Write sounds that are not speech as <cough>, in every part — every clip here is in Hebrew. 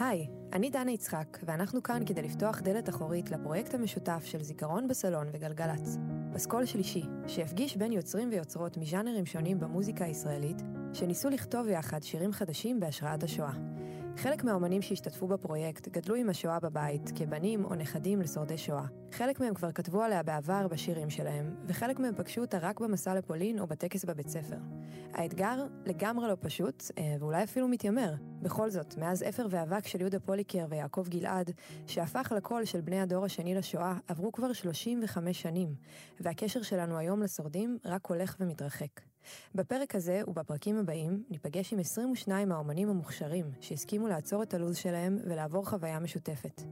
היי, אני דנה יצחק, ואנחנו כאן כדי לפתוח דלת אחורית לפרויקט המשותף של זיכרון בסלון וגלגלצ. פסקול שלישי, שהפגיש בין יוצרים ויוצרות מז'אנרים שונים במוזיקה הישראלית, שניסו לכתוב יחד שירים חדשים בהשראת השואה. חלק מהאומנים שהשתתפו בפרויקט גדלו עם השואה בבית, כבנים או נכדים לשורדי שואה. חלק מהם כבר כתבו עליה בעבר בשירים שלהם, וחלק מהם פגשו אותה רק במסע לפולין או בטקס בבית ספר. האתגר לגמרי לא פשוט, אה, ואולי אפילו מתיימר. בכל זאת, מאז אפר ואבק של יהודה פוליקר ויעקב גלעד, שהפך לקול של בני הדור השני לשואה, עברו כבר 35 שנים, והקשר שלנו היום לשורדים רק הולך ומתרחק. בפרק הזה ובפרקים הבאים ניפגש עם 22 האומנים המוכשרים שהסכימו לעצור את הלו"ז שלהם ולעבור חוויה משותפת.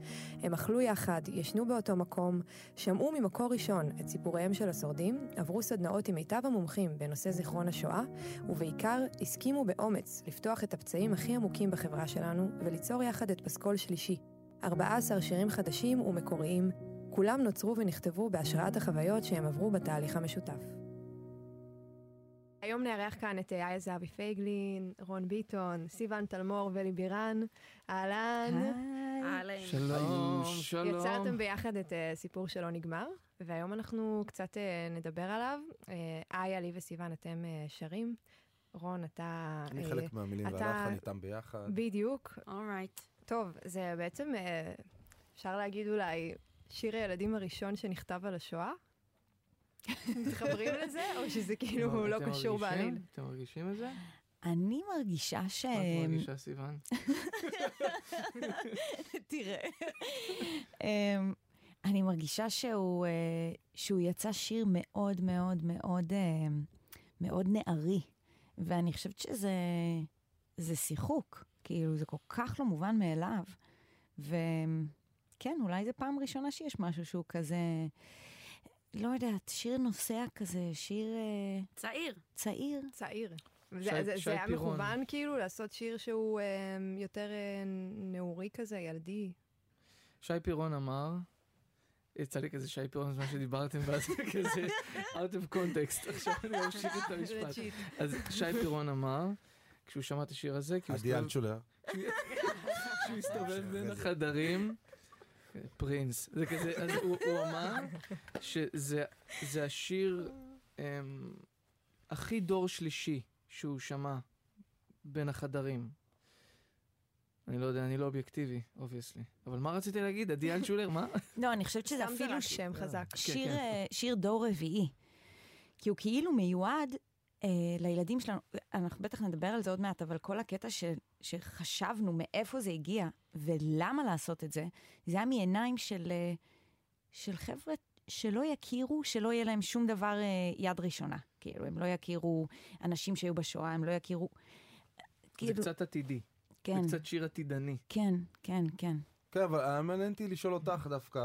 הם אכלו יחד, ישנו באותו מקום, שמעו ממקור ראשון את סיפוריהם של השורדים, עברו סדנאות עם מיטב המומחים בנושא זיכרון השואה, ובעיקר הסכימו באומץ לפתוח את הפצעים הכי עמוקים בחברה שלנו וליצור יחד את פסקול שלישי. 14 שירים חדשים ומקוריים, כולם נוצרו ונכתבו בהשראת החוויות שהם עברו בתהליך המשותף. היום נארח כאן את איה זהבי פייגלין, רון ביטון, סיוון תלמור ולי בירן. אהלן. היי. שלום, שלום. יצרתם ביחד את uh, סיפור שלא נגמר, והיום אנחנו קצת uh, נדבר עליו. Uh, איה, לי וסיוון, אתם uh, שרים. רון, אתה... אני חלק מהמילים אתה- והלחן איתם ביחד. בדיוק. אורייט. טוב, זה בעצם, uh, אפשר להגיד אולי, שיר הילדים הראשון שנכתב על השואה? <laughs> מתחברים לזה, או שזה כאילו לא קשור? בעליל? אתם מרגישים את זה? אני מרגישה ש... את מרגישה, סיוון? <laughs> תראה. אמ, אני מרגישה שהוא, אה, שהוא יצא שיר מאוד מאוד מאוד אה, מאוד נערי, ואני חושבת שזה זה שיחוק, כאילו זה כל כך לא מובן מאליו. וכן, אולי זו פעם ראשונה שיש משהו שהוא כזה, לא יודעת, שיר נוסע כזה, שיר אה, צעיר. צעיר. צעיר. שי- זה, זה, שי זה היה פירון. מכוון כאילו לעשות שיר שהוא אה, יותר אה, נעורי כזה, ילדי. שי פירון אמר, יצא לי כזה שי פירון בזמן שדיברתם, ואז כזה out of context, <laughs> עכשיו אני ממשיך את המשפט. אז שי פירון אמר, כשהוא שמע את השיר הזה, כי הוא עדי הסתובב-. <laughs> כשהוא הסתובב בין החדרים, פרינס, זה כזה, אז הוא הוא אמר שזה זה השיר אמ, הכי דור שלישי שהוא שמע בין החדרים. אני לא יודע, אני לא אובייקטיבי, obviously. אבל מה רציתי להגיד? עדי אלטשולר, מה? לא, אני חושבת שזה אפילו. שם חזק. שיר, כן. אה, שיר דור רביעי. כי הוא כאילו מיועד אה, לילדים שלנו, אנחנו בטח נדבר על זה עוד מעט, אבל כל הקטע ש, שחשבנו מאיפה זה הגיע ולמה לעשות את זה, זה היה מעיניים של, אה, של חבר'ה שלא יכירו, שלא יהיה להם שום דבר אה, יד ראשונה. כאילו, הם לא יכירו אנשים שהיו בשואה, הם לא יכירו... זה כאילו, קצת עתידי. כן, זה קצת שיר עתידני. כן, כן, כן. כן, אבל היה מעניין אותי לשאול אותך דווקא,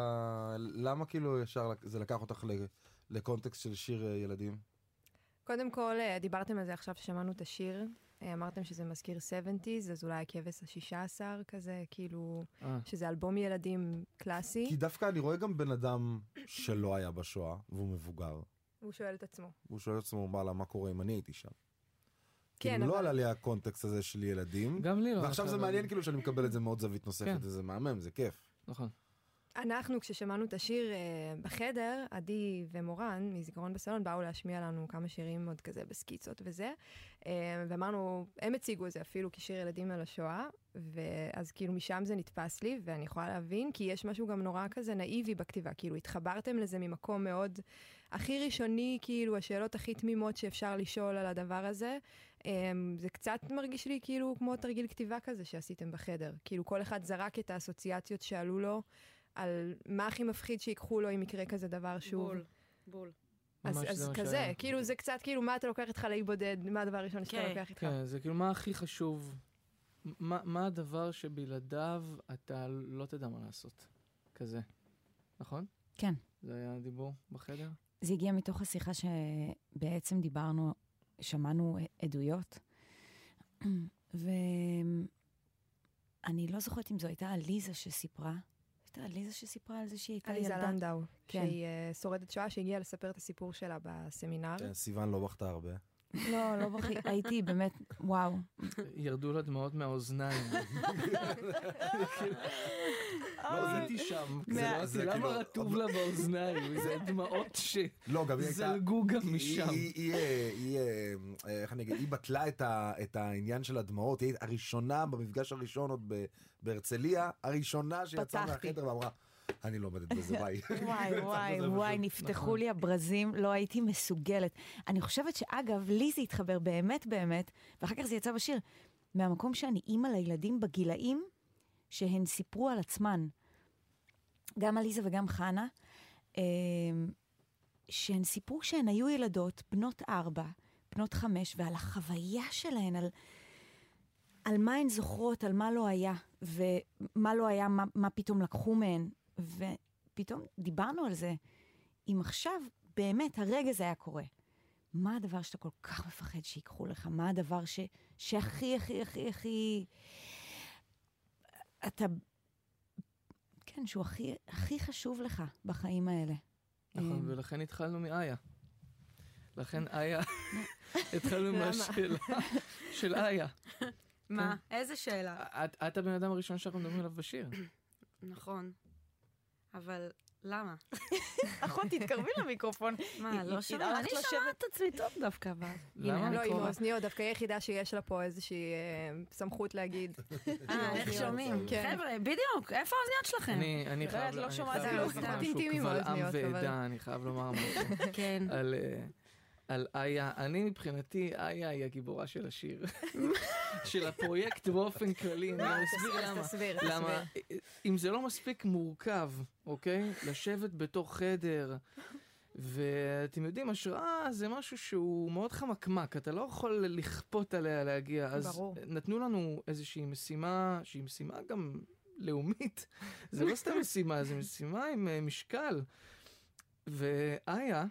למה כאילו ישר זה לקח אותך ל- לקונטקסט של שיר אה, ילדים? קודם כל, אה, דיברתם על זה עכשיו ששמענו את השיר. אה, אמרתם שזה מזכיר 70's, אז אולי הכבש השישה עשר כזה, כאילו, אה, שזה אלבום ילדים קלאסי. כי דווקא אני רואה גם בן אדם שלא היה בשואה, והוא מבוגר. הוא שואל את עצמו. הוא שואל את עצמו, וואלה, מה קורה אם אני הייתי שם? כן, כאילו לא אבל- עלה לי הקונטקסט הזה של ילדים. גם לי לא. ועכשיו זה מעניין כאילו שאני מקבל את זה מאוד זווית נוספת, כן. וזה מהמם, זה כיף. נכון. אנחנו, כששמענו את השיר אה, בחדר, עדי ומורן מזיכרון בסלון באו להשמיע לנו כמה שירים עוד כזה בסקיצות וזה, אה, ואמרנו, הם הציגו את זה אפילו כשיר ילדים על השואה, ואז כאילו משם זה נתפס לי, ואני יכולה להבין, כי יש משהו גם נורא כזה נאיבי בכתיבה, כאילו התחברתם לזה ממקום מאוד הכי ראשוני, כאילו השאלות הכי תמימות שאפשר לשאול על הדבר הזה. אה, זה קצת מרגיש לי כאילו כמו תרגיל כתיבה כזה שעשיתם בחדר, כאילו כל אחד זרק את האסוציאציות שעלו לו. על מה הכי מפחיד שיקחו לו אם יקרה כזה דבר שוב. בול. בול. אז, אז כזה, שהיה. כאילו זה קצת כאילו מה אתה לוקח איתך לאי בודד, מה הדבר הראשון שאתה כן. לוקח איתך. כן, זה כאילו מה הכי חשוב, מה, מה הדבר שבלעדיו אתה לא תדע מה לעשות, כזה, נכון? כן. זה היה הדיבור בחדר? זה הגיע מתוך השיחה שבעצם דיברנו, שמענו עדויות, <clears throat> ואני לא זוכרת אם זו הייתה עליזה שסיפרה, הייתה עליזה שסיפרה על זה שהיא הייתה עליזה ילדה. לנדאו, כן. שהיא אה, שורדת שואה שהגיעה לספר את הסיפור שלה בסמינר. כן, סיוון לא בכתה הרבה. לא, לא בכיתי, <laughs> הייתי באמת, וואו. ירדו לה דמעות מהאוזניים. <laughs> לא, הייתי שם. זה לא- זה למה כאילו- רטוב לה באוזניים? <laughs> זה דמעות לא, גם. שזלגו גם היא- משם. היא- אה, אה, אה, איך אני אגיד, היא בטלה את העניין של הדמעות, היא הראשונה במפגש הראשון עוד בהרצליה, הראשונה שיצאה. מהחדר ואמרה, אני לא עומדת בזה, ביי. <laughs> וואי, וואי, וואי, נפתחו נכון. לי הברזים, לא הייתי מסוגלת. אני חושבת שאגב, לי זה התחבר באמת באמת, ואחר כך זה יצא בשיר, מהמקום שאני אימא לילדים בגילאים שהן סיפרו על עצמן. גם עליזה וגם חנה, אה, שהן סיפרו שהן היו ילדות בנות ארבע, בנות חמש, ועל החוויה שלהן, על, על מה הן זוכרות, על מה לא היה, ומה לא היה, מה, מה פתאום לקחו מהן. ופתאום דיברנו על זה. אם עכשיו באמת הרגע זה היה קורה, מה הדבר שאתה כל כך מפחד שיקחו לך? מה הדבר ש, שהכי, הכי, הכי, הכי... אתה... כן, שהוא הכי, הכי חשוב לך בחיים האלה. נכון, אה, ולכן התחלנו מאיה. לכן <laughs> איה, <laughs> התחלנו? מהשאלה של איה. מה? איזה שאלה? את את הבן אדם הראשון שאנחנו מדברים עליו בשיר. <coughs> נכון. אבל למה? אחות, תתקרבי למיקרופון. מה, לא שומעת? אני שומעת את עצמי טוב דווקא, אבל... למה? לא, עם קרובה. האוזניות, דווקא היא היחידה שיש לה פה איזושהי אה, סמכות להגיד. אה, איך. שומעים? כן. חבר'ה, בדיוק, איפה האוזניות שלכם? אני לא, חייב את לא משהו אינטימי עם קבל ועדה, אני חייב לומר משהו. כן. על, איה, אני מבחינתי, איה היא הגיבורה של השיר. <laughs> של הפרויקט באופן כללי, אני גם אסביר למה. תסביר, למה, תסביר. אם זה לא מספיק מורכב, אוקיי? לשבת בתוך חדר, ואתם יודעים, השראה זה משהו שהוא מאוד חמקמק, אתה לא יכול לכפות עליה להגיע. אז ברור. נתנו לנו איזושהי משימה, שהיא משימה גם לאומית. זה לא סתם משימה, זה משימה עם אה, משקל. ואיה,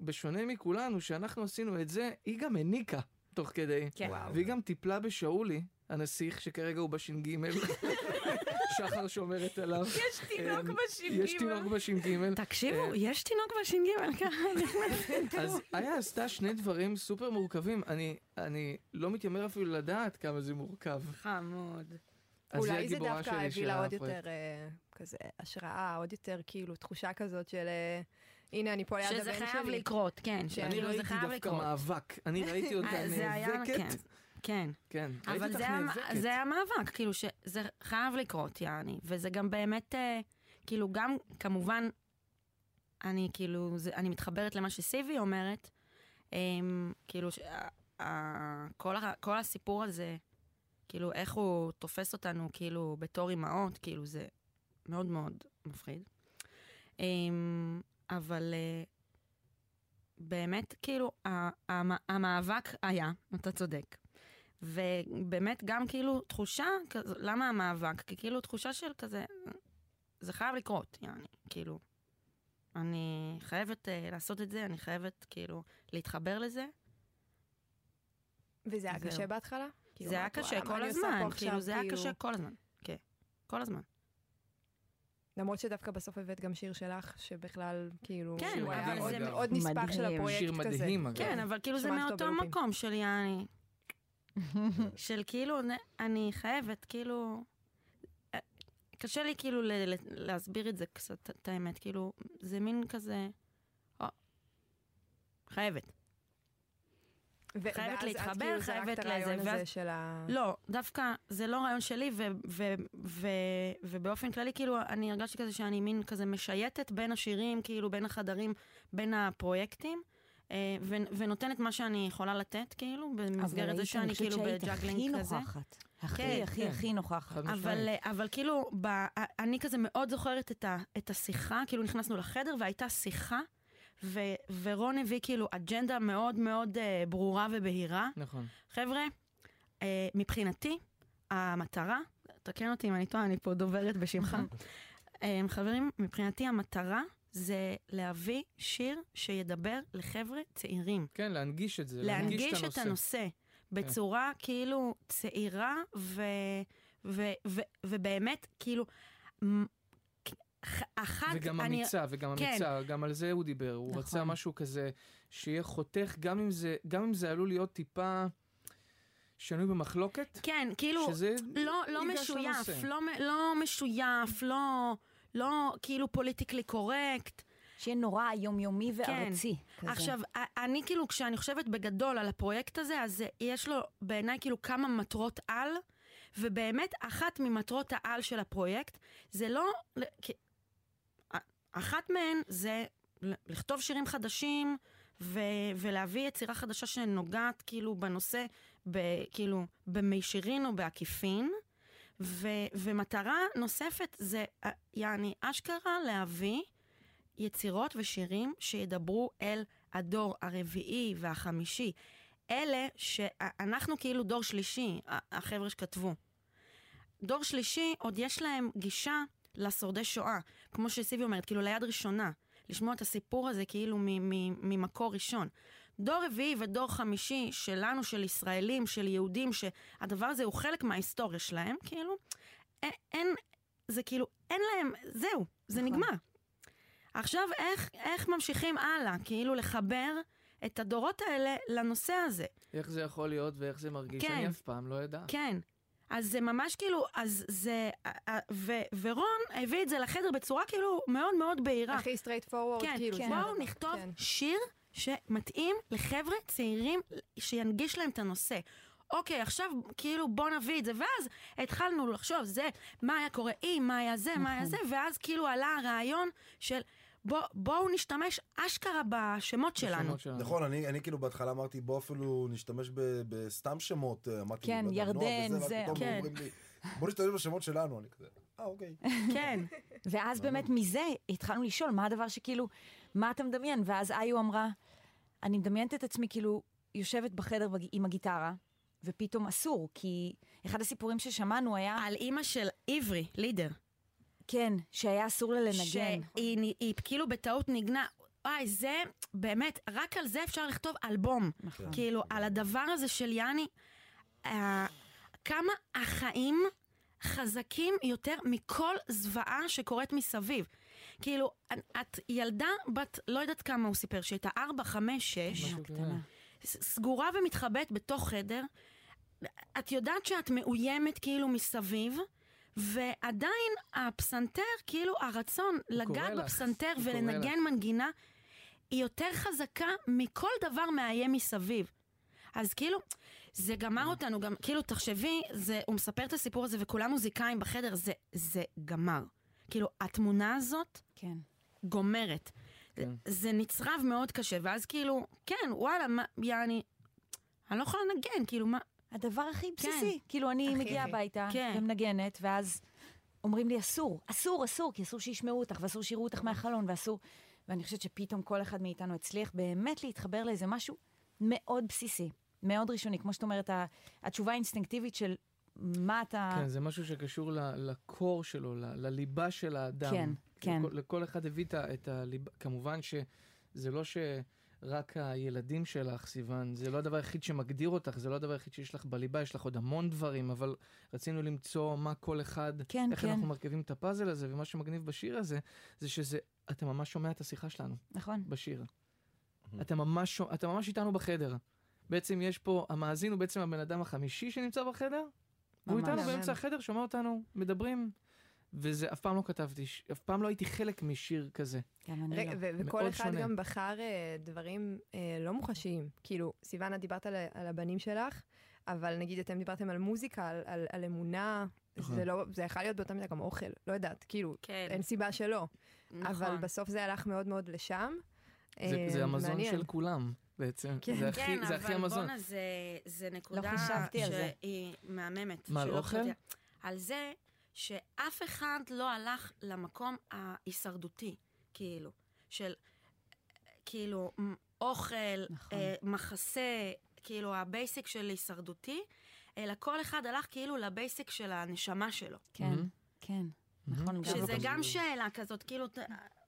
בשונה מכולנו, שאנחנו עשינו את זה, היא גם הניקה תוך כדי. כן. וואו. והיא גם טיפלה בשאולי, הנסיך, שכרגע הוא בש"ג. <laughs> שחר שומרת עליו. יש תינוק אמ, בש"ג. יש תינוק בש"ג. תקשיבו, אה, יש תינוק בש"ג ככה נכנס. אז איה עשתה שני דברים סופר מורכבים. אני, אני לא מתיימר אפילו לדעת כמה זה מורכב. חמוד. אולי זה דווקא הביא של לה עוד. יותר אה, כזה השראה, עוד יותר כאילו תחושה כזאת של אה, הנה אני פה ליד הבן שזה שלי. חייב לקרות, כן. אני שכאילו זה ראיתי דווקא לקרות. מאבק. אני ראיתי אותה אה, כן, נאבקת. כן. כן, ראיתי אבל זה, המ-. זה המאבק, כאילו שזה חייב לקרות, יעני. וזה גם באמת, אה, כאילו גם, כמובן, אני כאילו, זה, אני מתחברת למה שסיבי אומרת, אה, כאילו, ש, אה, כל, ה, כל הסיפור הזה, כאילו, איך הוא תופס אותנו, כאילו, בתור אימהות, כאילו, זה מאוד מאוד מפחיד. אה, אבל אה, באמת, כאילו, המ- המאבק היה, אתה צודק. ובאמת גם כאילו תחושה, כזו, למה המאבק? כי כאילו תחושה של כזה, זה חייב לקרות, יעני, כאילו. אני חייבת uh, לעשות את זה, אני חייבת כאילו להתחבר לזה. וזה היה. קשה בהתחלה? כאילו, זה היה מה- קשה כל הזמן, כאילו זה היה קשה כל הזמן. כן, כל הזמן. למרות שדווקא בסוף הבאת גם שיר שלך, שבכלל, כאילו, כן, שהוא היה אבל עוד- זה עוד נספח של מדהים. הפרויקט שיר כזה. מדהים, אגב. כן, אבל כאילו זה מאותו בלופים. מקום של יעני. <laughs> של כאילו, אני חייבת, כאילו... אה, קשה לי כאילו ל- ל- להסביר את זה קצת, את האמת, כאילו, זה מין כזה... או, חייבת. ו- חייבת ואז את להתחבר, כאילו זרקת חייבת את הרעיון לזה, הזה ואז- של ה... לא, דווקא זה לא רעיון שלי, ו- ו- ו- ובאופן כללי, כאילו, אני הרגשתי כזה שאני מין כזה משייטת בין השירים, כאילו, בין החדרים, בין הפרויקטים, אה, ו- ונותנת מה שאני יכולה לתת, כאילו, במסגרת זה שאני כאילו אבל היית, אני ב juggling חושבת כזה. שהיית הכי נוכחת. הכי, כן, הכי, כן. הכי נוכחת. אבל, אה, אבל כאילו, ב, אני כזה מאוד זוכרת את, ה, את השיחה, כאילו נכנסנו לחדר והייתה שיחה, ו, ורון הביא כאילו אג'נדה מאוד מאוד uh, ברורה ובהירה. נכון. חבר'ה, אה, מבחינתי, המטרה, תקן אותי אם אני טועה, אני פה דוברת בשמך. <laughs> אה, חברים, מבחינתי המטרה זה להביא שיר שידבר לחבר'ה צעירים. כן, להנגיש את זה. להנגיש את הנושא בצורה כאילו צעירה, ו, ו, ו, ובאמת, כאילו, אחת, וגם אני... אמיצה, וגם כן. אמיצה, גם על זה הוא דיבר. הוא נכון. רצה משהו כזה שיהיה חותך, גם אם זה, גם אם זה עלול להיות טיפה שנוי במחלוקת, כן, כאילו, שזה לא, לא משויף, לנושא. לא, מ- לא משויף, לא, לא כאילו פוליטיקלי קורקט. שיהיה נורא יומיומי וארצי. כזה. עכשיו, אני כאילו, כשאני חושבת בגדול על הפרויקט הזה, אז יש לו בעיניי כאילו כמה מטרות על, ובאמת אחת ממטרות העל של הפרויקט, זה לא... אחת מהן זה לכתוב שירים חדשים, ו- ולהביא יצירה חדשה שנוגעת כאילו בנושא, ב- כאילו במישרין או בעקיפין. ו- ומטרה נוספת זה, א- יעני, אשכרה להביא יצירות ושירים שידברו אל הדור הרביעי והחמישי. אלה שאנחנו כאילו דור שלישי, החבר'ה שכתבו. דור שלישי, עוד יש להם גישה לשורדי שואה, כמו שסיבי אומרת, כאילו ליד ראשונה. לשמוע את הסיפור הזה כאילו ממקור ראשון. דור רביעי ודור חמישי שלנו, של ישראלים, של יהודים, שהדבר הזה הוא חלק מההיסטוריה שלהם, כאילו, אין, אין זה כאילו, אין להם, זהו, זה נכון. נגמר. עכשיו, איך, איך ממשיכים הלאה? כאילו לחבר את הדורות האלה לנושא הזה. איך זה יכול להיות ואיך זה מרגיש, כן. אני אף פעם לא אדע. כן. אז זה ממש כאילו, אז זה, ו, ורון הביא את זה לחדר בצורה כאילו מאוד מאוד בהירה. הכי straight forward, כן, כאילו. כן. בואו. נכתוב כן. שיר שמתאים לחבר'ה צעירים שינגיש להם את הנושא. אוקיי, עכשיו כאילו בוא נביא את זה, ואז התחלנו לחשוב, זה, מה היה קורה אם, מה היה זה, מה היה זה, ואז כאילו עלה הרעיון של בוא, בואו נשתמש אשכרה בשמות שלנו. נכון, אני, אני כאילו בהתחלה אמרתי, בוא אפילו נשתמש ב, בסתם שמות, אה, אמרתי, כן, ירדן, זה, כן. אומרים לי, בוא נשתמש בשמות שלנו, אני כזה, אה, אוקיי. כן, <laughs> ואז באמת מזה התחלנו לשאול מה הדבר שכאילו, מה אתה מדמיין? ואז איו אמרה, אני מדמיינת את עצמי כאילו יושבת בחדר בג... עם הגיטרה, ופתאום אסור, כי אחד הסיפורים ששמענו היה, על אימא של עברי, לידר. כן, שהיה אסור לה לנגן. שהיא כאילו בטעות ניגנה. וואי, זה באמת, רק על זה אפשר לכתוב אלבום. נכון. כאילו, על הדבר הזה של יאני, אה, כמה החיים חזקים יותר מכל זוועה שקורית מסביב. כאילו, את ילדה בת, לא יודעת כמה הוא סיפר, שהייתה 4, 5, 6, משהו כזה. קטנה. ס- סגורה ומתחבאת בתוך חדר. את יודעת שאת מאוימת כאילו מסביב, ועדיין הפסנתר, כאילו הרצון לגעת בפסנתר ולנגן מנגינה, היא יותר חזקה מכל דבר מאיים מסביב. אז כאילו, זה גמר אותנו גם, כאילו, תחשבי, זה, הוא מספר את הסיפור הזה וכולם מוזיקאים בחדר, זה, זה גמר. כאילו, התמונה הזאת כן. גומרת. כן. זה נצרב מאוד קשה, ואז כאילו, כן, וואלה, מה, יעני, אני לא יכולה לנגן, כאילו, מה, הדבר הכי כן. בסיסי. כאילו, אני מגיעה. הביתה כן. ומנגנת, ואז אומרים לי, אסור, אסור, אסור, כי אסור שישמעו אותך, ואסור שיראו אותך מהחלון, ואסור... ואני חושבת שפתאום כל אחד מאיתנו הצליח באמת להתחבר לאיזה משהו מאוד בסיסי, מאוד ראשוני. כמו שאת אומרת, התשובה האינסטינקטיבית של מה אתה... כן, זה משהו שקשור לקור שלו, ל- לליבה של האדם. כן, כן. לכל, לכל אחד הביא את ה- את הליבה, כמובן שזה לא שרק הילדים שלך, סיוון, זה לא הדבר היחיד שמגדיר אותך, זה לא הדבר היחיד שיש לך בליבה, יש לך עוד המון דברים, אבל רצינו למצוא מה כל אחד, כן, איך כן. אנחנו מרכיבים את הפאזל הזה, ומה שמגניב בשיר הזה, זה שזה, אתה ממש שומע את השיחה שלנו נכון. בשיר. אתה ממש, אתה ממש איתנו בחדר. בעצם יש פה, המאזין הוא בעצם הבן אדם החמישי שנמצא בחדר, והוא. איתנו מהמם. באמצע החדר, שומע אותנו, מדברים. וזה, אף פעם לא כתבתי, אף פעם לא הייתי חלק משיר כזה. גם אני רגע, לא. ו- וכל אחד שונה. גם בחר אה, דברים אה, לא מוחשיים. כאילו, סיוון, את דיברת על, על הבנים שלך, אבל נגיד אתם דיברתם על מוזיקה, על, על, על אמונה, נכון. זה לא, זה יכול להיות באותה מידה גם אוכל, לא יודעת, כאילו, כן, אין סיבה שלא. נכון. אבל בסוף זה הלך מאוד מאוד לשם. זה, אה, זה המזון מעניין. של כולם, בעצם. כן. זה הכי, כן, זה הכי אבל המזון. בואנה, זה, זה נקודה חשבתי על זה. שהיא מהממת. מה, על אוכל? על זה שאף אחד לא הלך למקום ההישרדותי, כאילו, של כאילו אוכל, נכון. אה, מחסה, כאילו ה basic של הישרדותי, אלא כל אחד הלך כאילו ל basic של הנשמה שלו. כן, מהמם. כן. נכון, גם שזה לא גם שאלה כזאת, כאילו,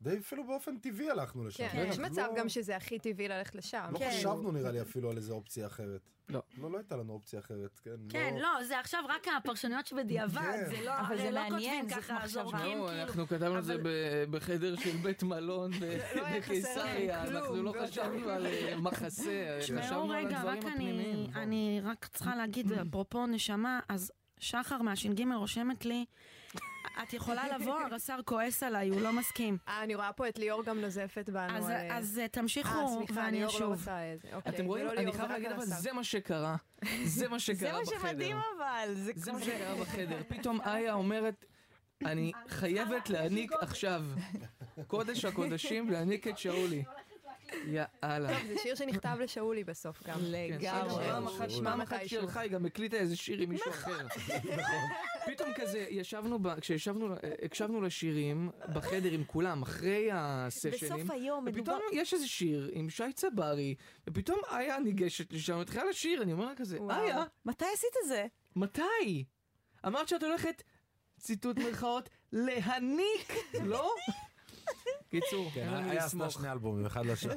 די אפילו באופן טבעי הלכנו לשם. כן, יש אנחנו מצב לא- גם שזה הכי טבעי ללכת לשם. לא כן. חשבנו נראה לי אפילו על איזה אופציה אחרת. לא. לא, לא הייתה לנו אופציה אחרת, כן. כן, לא, זה עכשיו רק הפרשניות שבדיעבד, כן. זה לא, אבל זה לא מעניין, כותבים זאת מחשבה. לא, כאילו. אנחנו כתבנו את זה בחדר של בית מלון לא בקיסריה, אנחנו לא חשבנו על אה, מחסה, תשמעו חשבנו על הדברים הפנימיים. נכון. אני רק צריכה להגיד, אפרופו נשמה, אז שחר מהש"ג רושמת לי, את יכולה לבוא, הרס"ר כועס עליי, הוא לא מסכים. אה, אני רואה פה את ליאור גם נוזפת בנו. אז- אה, אז אה, תמשיכו סליחה, ואני ליאור לא אשוב. אוקיי, אתם רואים, זה אני חייב זה להגיד, אבל הרס"ר. זה מה שקרה. זה מה <laughs> זה שקרה מה בחדר. שמדהים אבל, זה זה מה. שקרה בחדר. פתאום איה אומרת, אני חייבת להעניק עכשיו <laughs> קודש הקודשים, להעניק את שאולי. יאללה. טוב, זה שיר שנכתב לשאולי בסוף גם. לגמרי. פעם אחת, הלכה, היא גם הקליטה איזה שיר עם מישהו אחר. <laughs> פתאום כזה, ישבנו, כשישבנו, הקשבנו לשירים בחדר עם כולם, אחרי הסשנים. בסוף היום מדובר... ופתאום יש איזה שיר עם שי צברי, ופתאום איה ניגשת לשם, מתחילה לשיר, אני אומר לה כזה. איה, מתי עשית את זה? מתי? אמרת שאת הולכת, ציטוט מירכאות, להניק, לא? קיצור, כן, היה עשתה. שני אלבומים, אחד לשני.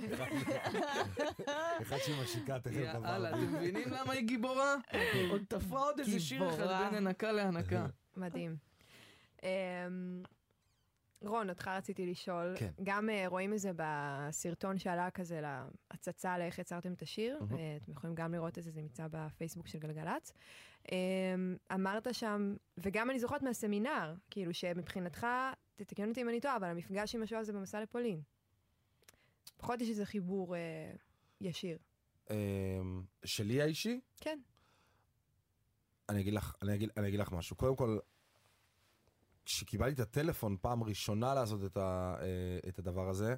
אחד שהיא משיקה תכף יאללה, כבר. אתם מבינים למה היא גיבורה? עוד תפרה עוד איזה שיר אחד. בין הנקה להנקה. מדהים. רון, אותך רציתי לשאול, כן. גם אה, רואים את זה בסרטון שעלה כזה להצצה לאיך יצרתם את השיר, מהמם. אה, אתם יכולים גם לראות את זה, זה נמצא בפייסבוק של גלגלצ. אמ, אמרת שם, וגם אני זוכרת מהסמינר, כאילו שמבחינתך, תתקן אותי אם אני טועה, אבל המפגש עם השואה זה במסע לפולין. פחות יש איזה חיבור אה, ישיר. אמ, שלי האישי? כן. אני אגיד לך, אני אגיד, אני אגיד לך משהו. קודם כל, כשקיבלתי את הטלפון פעם ראשונה לעשות את, ה, אה, את הדבר הזה,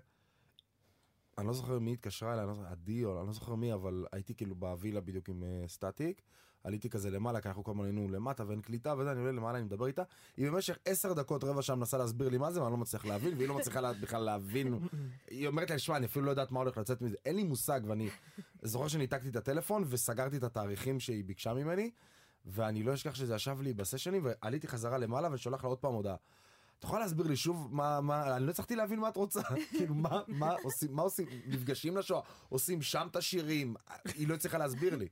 אני לא זוכר מי התקשרה אליי, אני לא זוכר, עדי או אני לא זוכר מי, אבל הייתי כאילו בווילה בדיוק עם uh, סטטיק, עליתי כזה למעלה, כי אנחנו כל הזמן היינו למטה ואין קליטה וזה, אני עולה למעלה, אני מדבר איתה, היא במשך עשר דקות, רבע שעה מנסה להסביר לי מה זה, ואני לא מצליח להבין, והיא לא מצליחה בכלל להבין. היא אומרת לי, שמע, אני אפילו לא יודעת מה הולך לצאת מזה, אין לי מושג, ואני זוכר שניתקתי את הטלפון וסגרתי את התאריכים שהיא ביקשה ממני, ואני לא אשכח שזה ישב לי בסשנים, ועליתי חזרה למעלה ושולח לה עוד פעם הודעה. את יכולה להסביר לי שוב מה, מה, אני לא הצלחתי להבין מה את רוצה, <laughs> כאילו מה, מה עושים, מה עושים, נפגשים לשואה, עושים שם את השירים, היא לא הצליחה להסביר לי.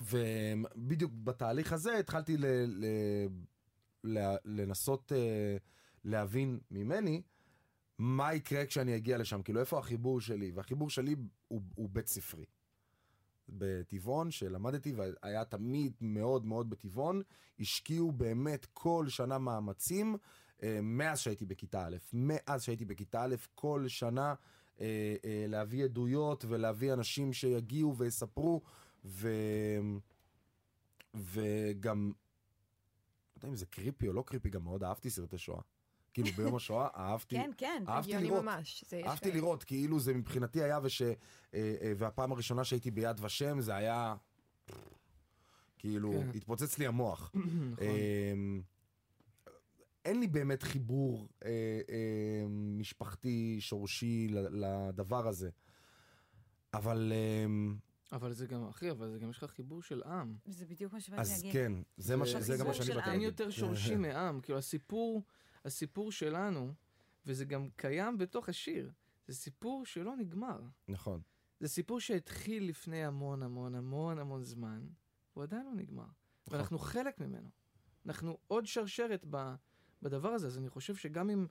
ובדיוק בתהליך הזה התחלתי ל, ל, ל, לנסות אה, להבין ממני מה יקרה כשאני אגיע לשם, כאילו איפה החיבור שלי, והחיבור שלי הוא, הוא בית ספרי. בטבעון שלמדתי והיה תמיד מאוד מאוד בטבעון, השקיעו באמת כל שנה מאמצים אה, מאז שהייתי בכיתה א', מאז שהייתי בכיתה א', כל שנה אה, אה, להביא עדויות ולהביא אנשים שיגיעו ויספרו, ו... וגם, לא יודע אם זה קריפי או לא קריפי, גם מאוד אהבתי סרטי שואה. כאילו ביום השואה אהבתי, כן, כן. אהבתי לראות. ממש. זה אהבתי כאלה. לראות, כאילו זה מבחינתי היה, וש... אה, אה, והפעם הראשונה שהייתי ביד ושם זה היה... כאילו, כן. התפוצץ לי המוח. <clears throat> נכון. אמ, אין לי באמת חיבור אה, אה, משפחתי, שורשי לדבר הזה. אבל אמ, אבל זה גם, אחי, אבל זה גם יש לך חיבור של עם. זה בדיוק מה שבאתי אז להגיד. כן, זה מה זה גם מה חיבור שאני של באתי עם. אין להגיד. יותר שורשי <laughs> מעם. כאילו, הסיפור, הסיפור שלנו, וזה גם קיים בתוך השיר, זה סיפור שלא נגמר. נכון. זה סיפור שהתחיל לפני המון המון המון המון זמן, הוא עדיין לא נגמר. נכון. ואנחנו חלק ממנו. אנחנו עוד שרשרת ב, בדבר הזה, אז אני חושב שגם אם,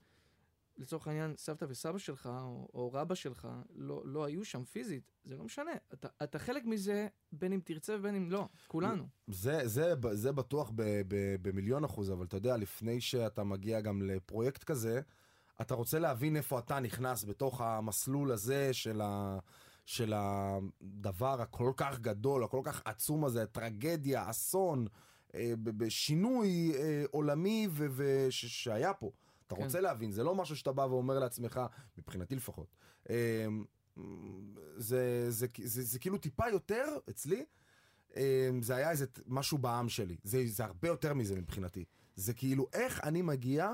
לצורך העניין, סבתא וסבא שלך, או, או רבא שלך, לא, לא היו שם פיזית, זה לא משנה. אתה, אתה חלק מזה, בין אם תרצה ובין אם לא. כולנו. זה, זה, זה בטוח ב, ב, במיליון אחוז, אבל אתה יודע, לפני שאתה מגיע גם לפרויקט כזה, אתה רוצה להבין איפה אתה נכנס בתוך המסלול הזה של, ה, של הדבר הכל כך גדול, הכל כך עצום הזה, טרגדיה, אסון, אה, בשינוי אה, עולמי ו- ו- ש- שהיה פה. אתה כן. רוצה להבין, זה לא משהו שאתה בא ואומר לעצמך, מבחינתי לפחות. אה, זה, זה, זה, זה, זה כאילו טיפה יותר אצלי. אה, זה היה איזה משהו בעם שלי. זה, זה הרבה יותר מזה מבחינתי. זה כאילו איך אני מגיע,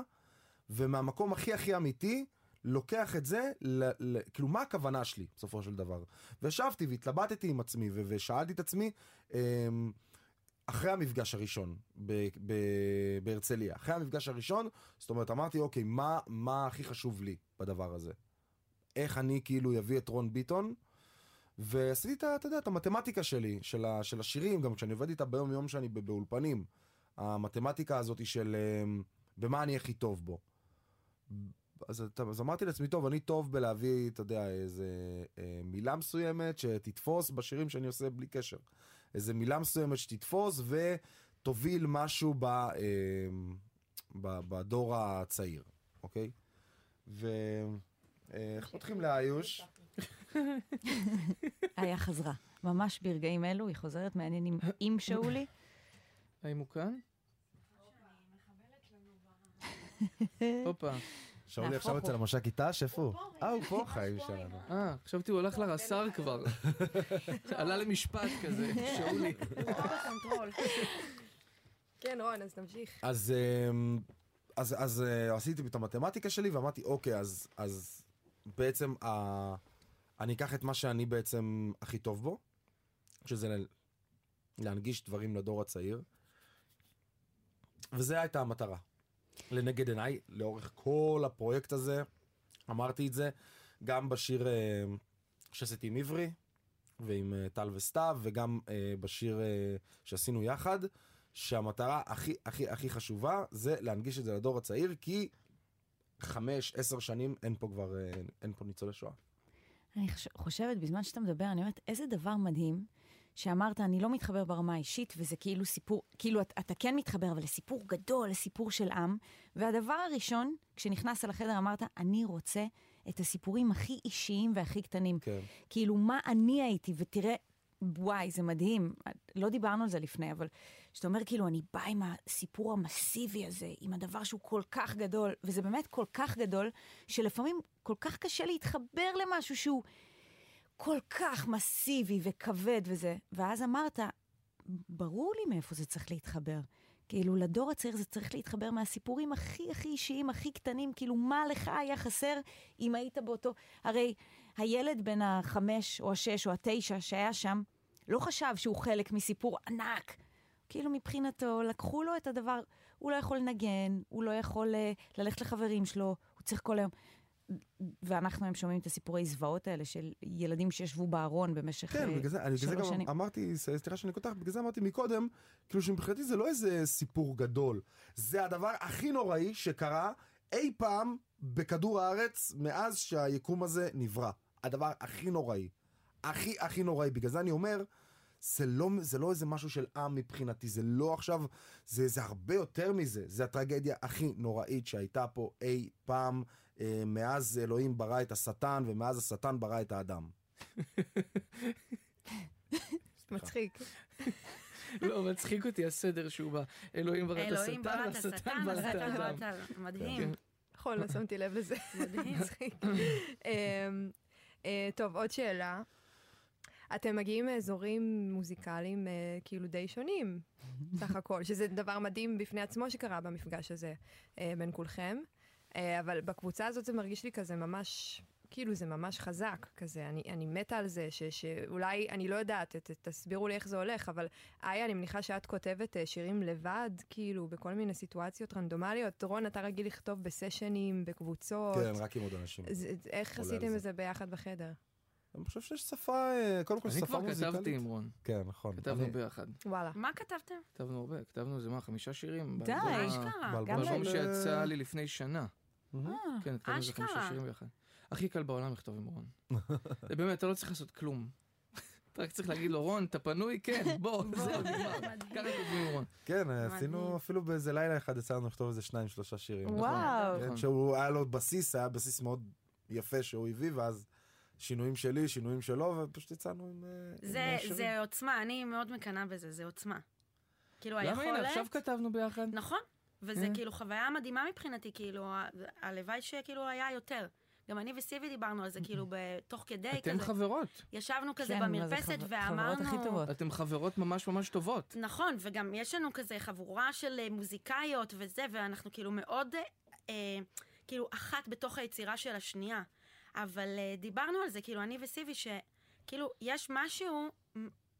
ומהמקום הכי הכי אמיתי, לוקח את זה, ל, ל, כאילו מה הכוונה שלי בסופו של דבר. וישבתי והתלבטתי עם עצמי, ו, ושאלתי את עצמי, אה, אחרי המפגש הראשון בהרצליה, אחרי המפגש הראשון, זאת אומרת, אמרתי, אוקיי, מה, מה הכי חשוב לי בדבר הזה? איך אני כאילו אביא את רון ביטון? ועשיתי את, אתה יודע, את המתמטיקה שלי, של, ה, של השירים, גם כשאני עובד איתה ביום יום שאני באולפנים. המתמטיקה הזאת של אמ, במה אני הכי טוב בו. אז, אז אמרתי לעצמי, טוב, אני טוב בלהביא, אתה יודע, איזה אה, מילה מסוימת שתתפוס בשירים שאני עושה בלי קשר. איזה מילה מסוימת שתתפוס ותוביל משהו ב, אה, ב, בדור הצעיר, אוקיי? ואיך פותחים לאיוש? <laughs> איה חזרה. ממש ברגעים אלו, היא חוזרת מעניין עם- עם שאולי. <coughs> האם הוא כאן? הופה. שאולי עכשיו. אצל המש"קי ת"ש, איפה הוא? אה, הוא פה חיים שלנו. אה, חשבתי הוא הלך לרס"ר כבר. <laughs> עלה למשפט כזה, <laughs> שאולי. <laughs> כן, רון, אז תמשיך. אז, אמ, אז, אז אה, עשיתי את המתמטיקה שלי ואמרתי, אוקיי, אז, אז בעצם ה... אני אקח את מה שאני בעצם הכי טוב בו, שזה ל- להנגיש דברים לדור הצעיר, וזו הייתה המטרה. לנגד עיניי, לאורך כל הפרויקט הזה, אמרתי את זה, גם בשיר אה, שעשיתי עם עברי, ועם אה, טל וסתיו, וגם אה, בשיר שעשינו יחד, שהמטרה הכי הכי הכי חשובה זה להנגיש את זה לדור הצעיר, כי חמש, עשר שנים אין פה כבר, אין פה ניצולי שואה. אני חושבת, בזמן שאתה מדבר, אני אומרת, איזה דבר מדהים שאמרת, אני לא מתחבר ברמה האישית, וזה כאילו סיפור, כאילו אתה, אתה כן מתחבר, אבל לסיפור גדול, לסיפור של עם. והדבר הראשון, כשנכנסת לחדר, אמרת, אני רוצה את הסיפורים הכי אישיים והכי קטנים. כן. כאילו, מה אני הייתי, ותראה, וואי, זה מדהים. לא דיברנו על זה לפני, אבל שאתה אומר, כאילו, אני באה עם הסיפור המסיבי הזה, עם הדבר שהוא כל כך גדול, וזה באמת כל כך גדול, שלפעמים כל כך קשה להתחבר למשהו שהוא כל כך מסיבי וכבד וזה. ואז אמרת, ברור לי מאיפה זה צריך להתחבר. כאילו, לדור הצעיר זה צריך להתחבר מהסיפורים הכי הכי אישיים, הכי קטנים, כאילו, מה לך היה חסר אם היית באותו... הרי הילד בן החמש או השש או התשע שהיה שם, לא חשב שהוא חלק מסיפור ענק. כאילו מבחינתו, לקחו לו את הדבר, הוא לא יכול לנגן, הוא לא יכול אה, ללכת לחברים שלו, הוא צריך כל היום. ואנחנו היום שומעים את הסיפורי זוועות האלה של ילדים שישבו בארון במשך כן, אה, בגלל זה, אני בגלל זה שלוש גם שנים. אמרתי, סליחה שאני קוטע, בגלל זה אמרתי מקודם, כאילו שמבחינתי זה לא איזה סיפור גדול. זה הדבר הכי נוראי שקרה אי פעם בכדור הארץ מאז שהיקום הזה נברא. הדבר הכי נוראי. הכי הכי נוראי. בגלל זה אני אומר, זה לא, זה לא איזה משהו של עם מבחינתי, זה לא עכשיו, זה, זה הרבה יותר מזה. זה הטרגדיה הכי נוראית שהייתה פה אי פעם, מאז אלוהים ברא את השטן ומאז השטן ברא את האדם. <laughs> מצחיק. לא, מצחיק אותי הסדר שהוא בא. אלוהים ברא את השטן, אלוהים ברא את השטן, ברא את השטן ברא האדם. את. מדהים. נכון, לא שמתי לב לזה. <laughs> מדהים. מצחיק. אמ, אה, טוב, עוד שאלה. אתם מגיעים מאזורים מוזיקליים אה, כאילו די שונים, סך הכל, שזה דבר מדהים בפני עצמו שקרה במפגש הזה אה, בין כולכם. אה, אבל בקבוצה הזאת זה מרגיש לי כזה ממש, כאילו זה ממש חזק כזה. אני, אני מתה על זה, ש, שאולי, אני לא יודעת, ת, תסבירו לי איך זה הולך, אבל איה, אני מניחה שאת כותבת אה, שירים לבד, כאילו, בכל מיני סיטואציות רנדומליות. רון, אתה רגיל לכתוב בסשנים, בקבוצות. כן, רק עם עוד אנשים. זה, איך עשיתם את זה. ביחד בחדר? אני חושב שיש שפה, אה, קודם כל אני שפה כבר מוזיקלית. כתבתי עם רון. כן, נכון. כתבנו אני- ביחד. וואלה. מה כתבתם? כתבנו הרבה, כתבנו איזה מה, חמישה שירים? די. אשכרה. באלבום שיצא לי לפני שנה. מהמם. כן, כתבנו איזה. חמישה שירים ביחד. הכי קל בעולם לכתוב עם רון. זה <laughs> באמת, אתה לא צריך לעשות כלום. <laughs> אתה רק צריך להגיד לו, רון, אתה פנוי? כן, בוא, <laughs> זהו, נגמר. ככה כותבים עם רון. כן. עשינו אפילו באיזה לילה אחד יצא לנו לכתוב איזה שניים, שלושה שירים. וואו. כן, נכון. שהוא היה לו בסיס, היה בסיס מאוד יפה שהוא הביא, ואז שינויים שלי, שינויים שלו, ופשוט יצאנו עם... אה, עם זה. זה עוצמה, אני מאוד מקנאה בזה, זה עוצמה. כאילו למה הנה, היכולת... עכשיו כתבנו ביחד? נכון, וזה כן. כאילו חוויה מדהימה מבחינתי, כאילו, הלוואי שכאילו היה יותר. גם אני וסיבי דיברנו על זה, כאילו, <laughs> תוך כדי אתם כזה. חברות. ישבנו כזה כן, במרפסת חבר- ואמרנו... חברות הכי טובות. אתם חברות ממש ממש טובות. נכון, וגם יש לנו כזה חבורה של אה, מוזיקאיות וזה, ואנחנו כאילו מאוד, אה, אה, כאילו, אחת בתוך היצירה של השנייה. אבל אה, דיברנו על זה, כאילו, אני וסיבי, שכאילו, יש משהו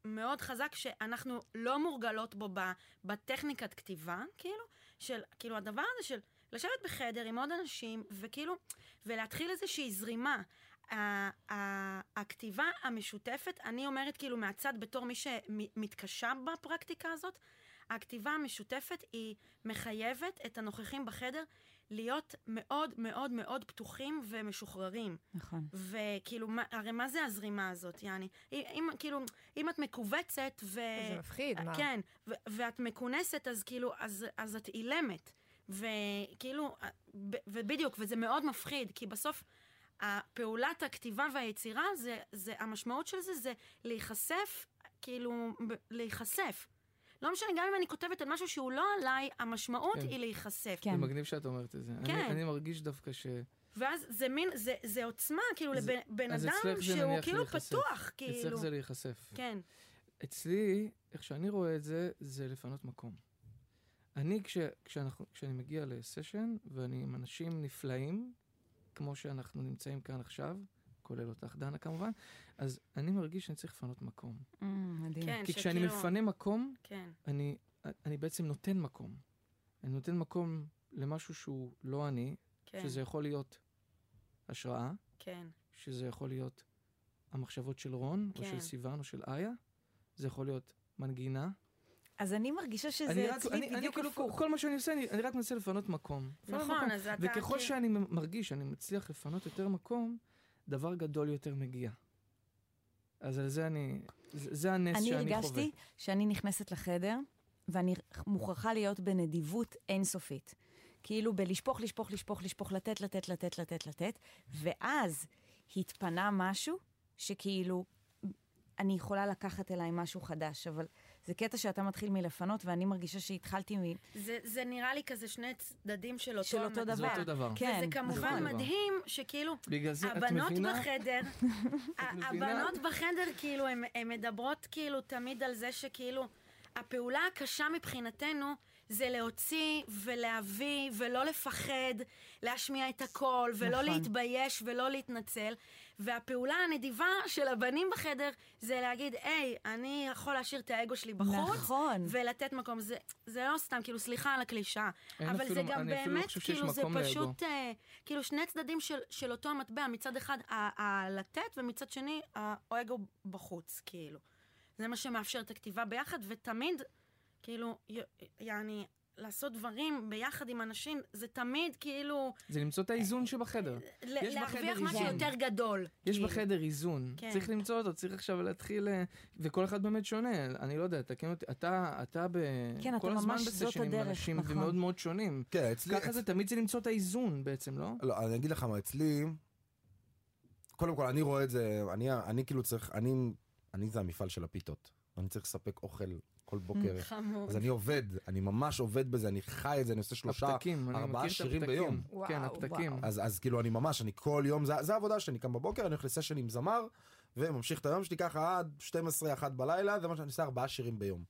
מאוד חזק שאנחנו לא מורגלות בו ב, בטכניקת כתיבה, כאילו, של, כאילו הדבר הזה של לשבת בחדר עם עוד אנשים, וכאילו, ולהתחיל איזושהי זרימה. הכתיבה המשותפת, אני אומרת כאילו מהצד בתור מי שמתקשה בפרקטיקה הזאת, הכתיבה המשותפת היא מחייבת את הנוכחים בחדר להיות מאוד מאוד מאוד פתוחים ומשוחררים. נכון. וכאילו, מה, הרי מה זה הזרימה הזאת, יעני? אם, כאילו, אם את מכווצת ו... זה מפחיד, מה? כן, ו- ואת מכונסת, אז כאילו, אז, אז את אילמת. וכאילו, ובדיוק, וזה מאוד מפחיד, כי בסוף הפעולת הכתיבה והיצירה, זה, זה, המשמעות של זה זה להיחשף, כאילו, להיחשף. לא משנה, גם אם אני כותבת על משהו שהוא לא עליי, המשמעות כן. היא להיחשף. כן. זה מגניב שאת אומרת את זה. כן. אני, אני מרגיש דווקא ש... ואז זה מין, זה, זה עוצמה, כאילו, אז- לבן אדם אצלך זה שהוא כאילו להיחשף. פתוח, אצלך כאילו. זה להיחשף. כן. אצלי, איך שאני רואה את זה, זה לפנות מקום. אני, כש, כשאנחנו, כשאני מגיע לסשן, ואני עם אנשים נפלאים, כמו שאנחנו נמצאים כאן עכשיו, כולל אותך, דנה כמובן, אז אני מרגיש שאני צריך לפנות מקום. Mm, מדהים. כן, כי כשאני שכאילו- מפנה מקום, כן, אני, אני בעצם נותן מקום. אני נותן מקום למשהו שהוא לא אני, כן, שזה יכול להיות השראה, כן, שזה יכול להיות המחשבות של רון, או כן. של סיוון, או של איה, זה יכול להיות מנגינה. אז אני מרגישה אני שזה רק- אצלי אני- אני בדיוק כאילו, הפוך. כל מה שאני עושה, אני, אני רק מנסה לפנות מקום. לפנות נכון, מקום. אז אתה... וככל כאילו- שאני מרגיש שאני מצליח לפנות יותר מקום, דבר גדול יותר מגיע. אז על זה אני, זה, הנס אני שאני חווה. הרגשתי שאני נכנסת לחדר, ואני מוכרחה להיות בנדיבות אינסופית. כאילו בלשפוך, לשפוך, לשפוך, לשפוך, לתת, לתת, לתת, לתת, לתת, ואז התפנה משהו שכאילו, אני יכולה לקחת אליי משהו חדש, אבל זה קטע שאתה מתחיל מלפנות, ואני מרגישה שהתחלתי מ... זה, זה נראה לי כזה שני צדדים של אותו, של אותו המטבע. זה דבר. אותו דבר. כן. וזה כמובן דבר. מדהים שכאילו, בגלל זה, את הבנות מבינה? בחדר? <laughs> הבנות בחדר כאילו, הן מדברות כאילו תמיד על זה שכאילו, הפעולה הקשה מבחינתנו זה להוציא ולהביא ולא לפחד, להשמיע את הקול, ולא נכון. להתבייש ולא להתנצל. והפעולה הנדיבה של הבנים בחדר זה להגיד, היי, אני יכול להשאיר את האגו שלי בחוץ, נכון. ולתת מקום. זה, זה לא סתם, כאילו, סליחה על הקלישאה. אבל אפילו- זה גם לא באמת, כאילו, זה. פשוט, אה, כאילו, שני צדדים של, של אותו המטבע. מצד אחד, הלתת, ומצד שני, האגו בחוץ, כאילו. זה מה שמאפשר את הכתיבה ביחד, ותמיד, כאילו, י- יעני, לעשות דברים ביחד עם אנשים, זה תמיד כאילו, זה למצוא את האיזון שבחדר. ל- יש להרוויח משהו איזון. יותר גדול. יש כאילו. בחדר איזון, כן. צריך למצוא אותו, צריך עכשיו להתחיל, אה, וכל אחד באמת שונה, אני לא יודע, תקן אותי, אתה, אתה ב... כן, אתה כל הזמן בסשנים עם אנשים נכון. ומאוד מאוד שונים. כן, אצלי... ככה זה תמיד זה למצוא את האיזון בעצם, לא? לא, אני אגיד לך מה, אצלי... קודם כל, אני רואה את זה, אני, אני כאילו צריך, אני, אני זה המפעל של הפיתות. אני צריך לספק אוכל כל בוקר. <laughs> חמוד. אז אני עובד, אני ממש עובד בזה, אני חי את זה, אני עושה שלושה, הפתקים, אני ארבעה מכיר את שירים הפתקים. ביום. כן, וואו, הפתקים. וואו. אז, אז כאילו אני ממש, אני כל יום, זה, זה העבודה שלי, אני קם בבוקר, אני הולך לסשן עם זמר, וממשיך את היום שלי ככה עד 12-1 בלילה, זה מה שאני עושה ארבעה שירים ביום.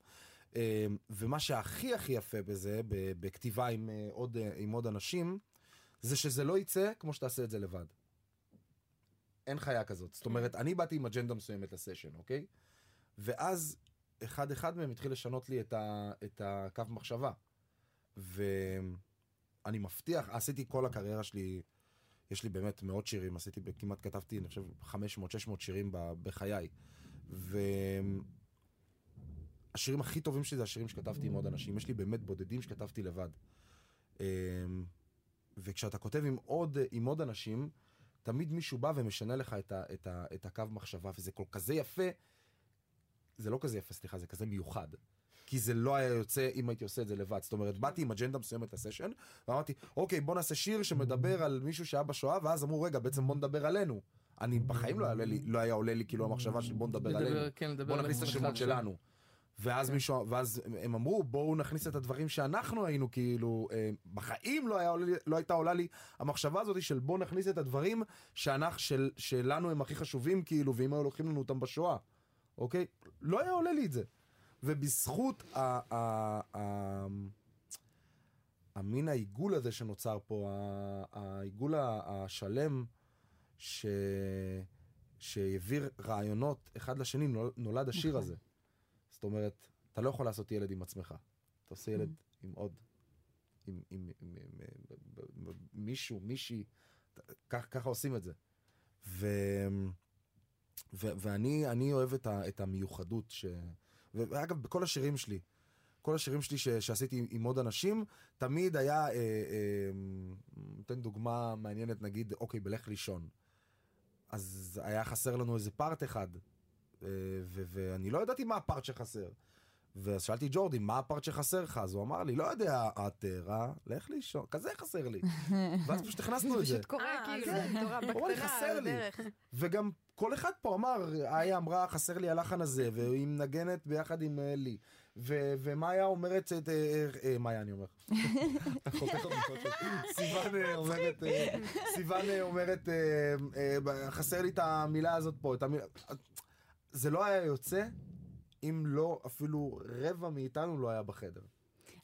אה, ומה שהכי הכי יפה בזה, בכתיבה עם אה, עוד, אה, עם עוד אנשים, זה שזה לא יצא כמו שתעשה את זה לבד. אין חיה כזאת. זאת אומרת, אני באתי עם אג'נדה מסוימת לסשן, אוקיי? ואז אחד אחד מהם התחיל לשנות לי את, ה, את הקו מחשבה. ואני מבטיח, עשיתי כל הקריירה שלי, יש לי באמת מאות שירים, עשיתי, כמעט כתבתי, אני חושב, 500-600 שירים בחיי. והשירים הכי טובים שלי זה השירים שכתבתי עם עוד אנשים. יש לי באמת בודדים שכתבתי לבד. וכשאתה כותב עם עוד, עם עוד אנשים, תמיד מישהו בא ומשנה לך את, ה, את, ה, את הקו מחשבה, וזה כל כזה יפה. זה לא כזה יפה, סליחה, זה כזה מיוחד. כי זה לא היה יוצא אם הייתי עושה את זה לבד. זאת אומרת, באתי עם אג'נדה מסוימת לסשן, ואמרתי, אוקיי, בוא נעשה שיר שמדבר על מישהו שהיה בשואה, ואז אמרו, רגע, בעצם בוא נדבר עלינו. אני בחיים לא, היה עולה לי, לא היה עולה לי כאילו המחשבה של בוא נדבר עלינו. כן, לדבר בוא נכניס את השמות. שלנו. ואז מישהו, ואז הם אמרו, בואו נכניס את הדברים שאנחנו היינו כאילו, אה, בחיים לא, היה, לא הייתה עולה לי המחשבה הזאת של בואו נכניס את הדברים שאנחנו, של, שלנו הם הכי חשובים כאילו, ואם היו לוקחים לנו אותם בשואה, אוקיי? לא היה עולה לי את זה. ובזכות ה... ה, ה המין העיגול הזה שנוצר פה, ה- העיגול ה- השלם ש... שהעביר רעיונות אחד לשני, נול- נולד השיר נכון. הזה. זאת אומרת, אתה לא יכול לעשות ילד עם עצמך. אתה עושה ילד עם עוד, עם, עם, עם, עם, עם, עם מישהו, מישהי, ככה עושים את זה. ו, ואני אני אוהב את, ה, את המיוחדות, ש, ואגב, בכל השירים שלי, כל השירים שלי ש, שעשיתי עם עוד אנשים, תמיד היה, אה, אה, נותן דוגמה מעניינת, נגיד, אוקיי, בלך לישון. אז היה חסר לנו איזה פארט אחד, אה, ו- ואני לא ידעתי מה הפארט שחסר. ואז שאלתי את ג'ורדי, מה הפארט שחסר לך? אז הוא אמר לי, לא יודע, הטרה, לך לישון, כזה חסר לי. <laughs> ואז פשוט הכנסנו את זה. פשוט קורה אה, כאילו, בקטנה, חסר על לי. הדרך. וגם כל אחד פה אמר, איה אמרה, חסר לי הלחן הזה, והיא מנגנת ביחד עם אה, לי. ו- ומאיה אומרת, את, אה, אה, מאיה אני אומר. סיוון אומרת, סיוון אומרת, חסר לי את המילה הזאת פה, את המילה... זה לא היה יוצא אם לא, אפילו רבע מאיתנו לא היה בחדר.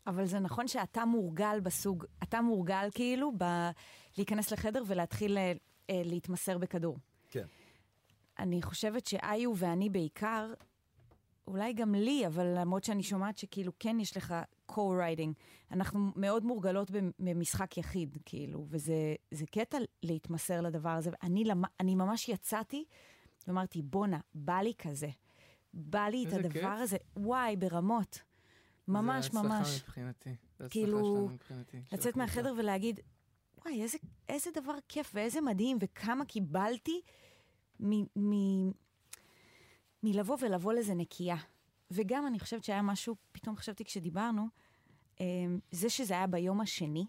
אבל זה נכון שאתה מורגל בסוג, אתה מורגל כאילו ב... להיכנס לחדר ולהתחיל להתמסר בכדור. אני חושבת שאיו ואני בעיקר, אולי גם לי, אבל למרות שאני שומעת שכאילו כן יש לך co-writing, אנחנו מאוד מורגלות במ- במשחק יחיד, כאילו, וזה זה קטע להתמסר לדבר הזה. אני, למ... אני ממש יצאתי ואמרתי, בואנה, בא לי כזה. בא לי את הדבר כיף. הזה, וואי, ברמות. ממש זה הצלחה ממש. מבחינתי. זה הצלחה כאילו, שלנו מבחינתי. לצאת. מהחדר ולהגיד, וואי, איזה, איזה דבר כיף ואיזה מדהים, וכמה קיבלתי מ- מ- מלבוא ולבוא לזה נקייה. וגם אני חושבת שהיה משהו, פתאום חשבתי כשדיברנו, אה, זה שזה היה ביום השני,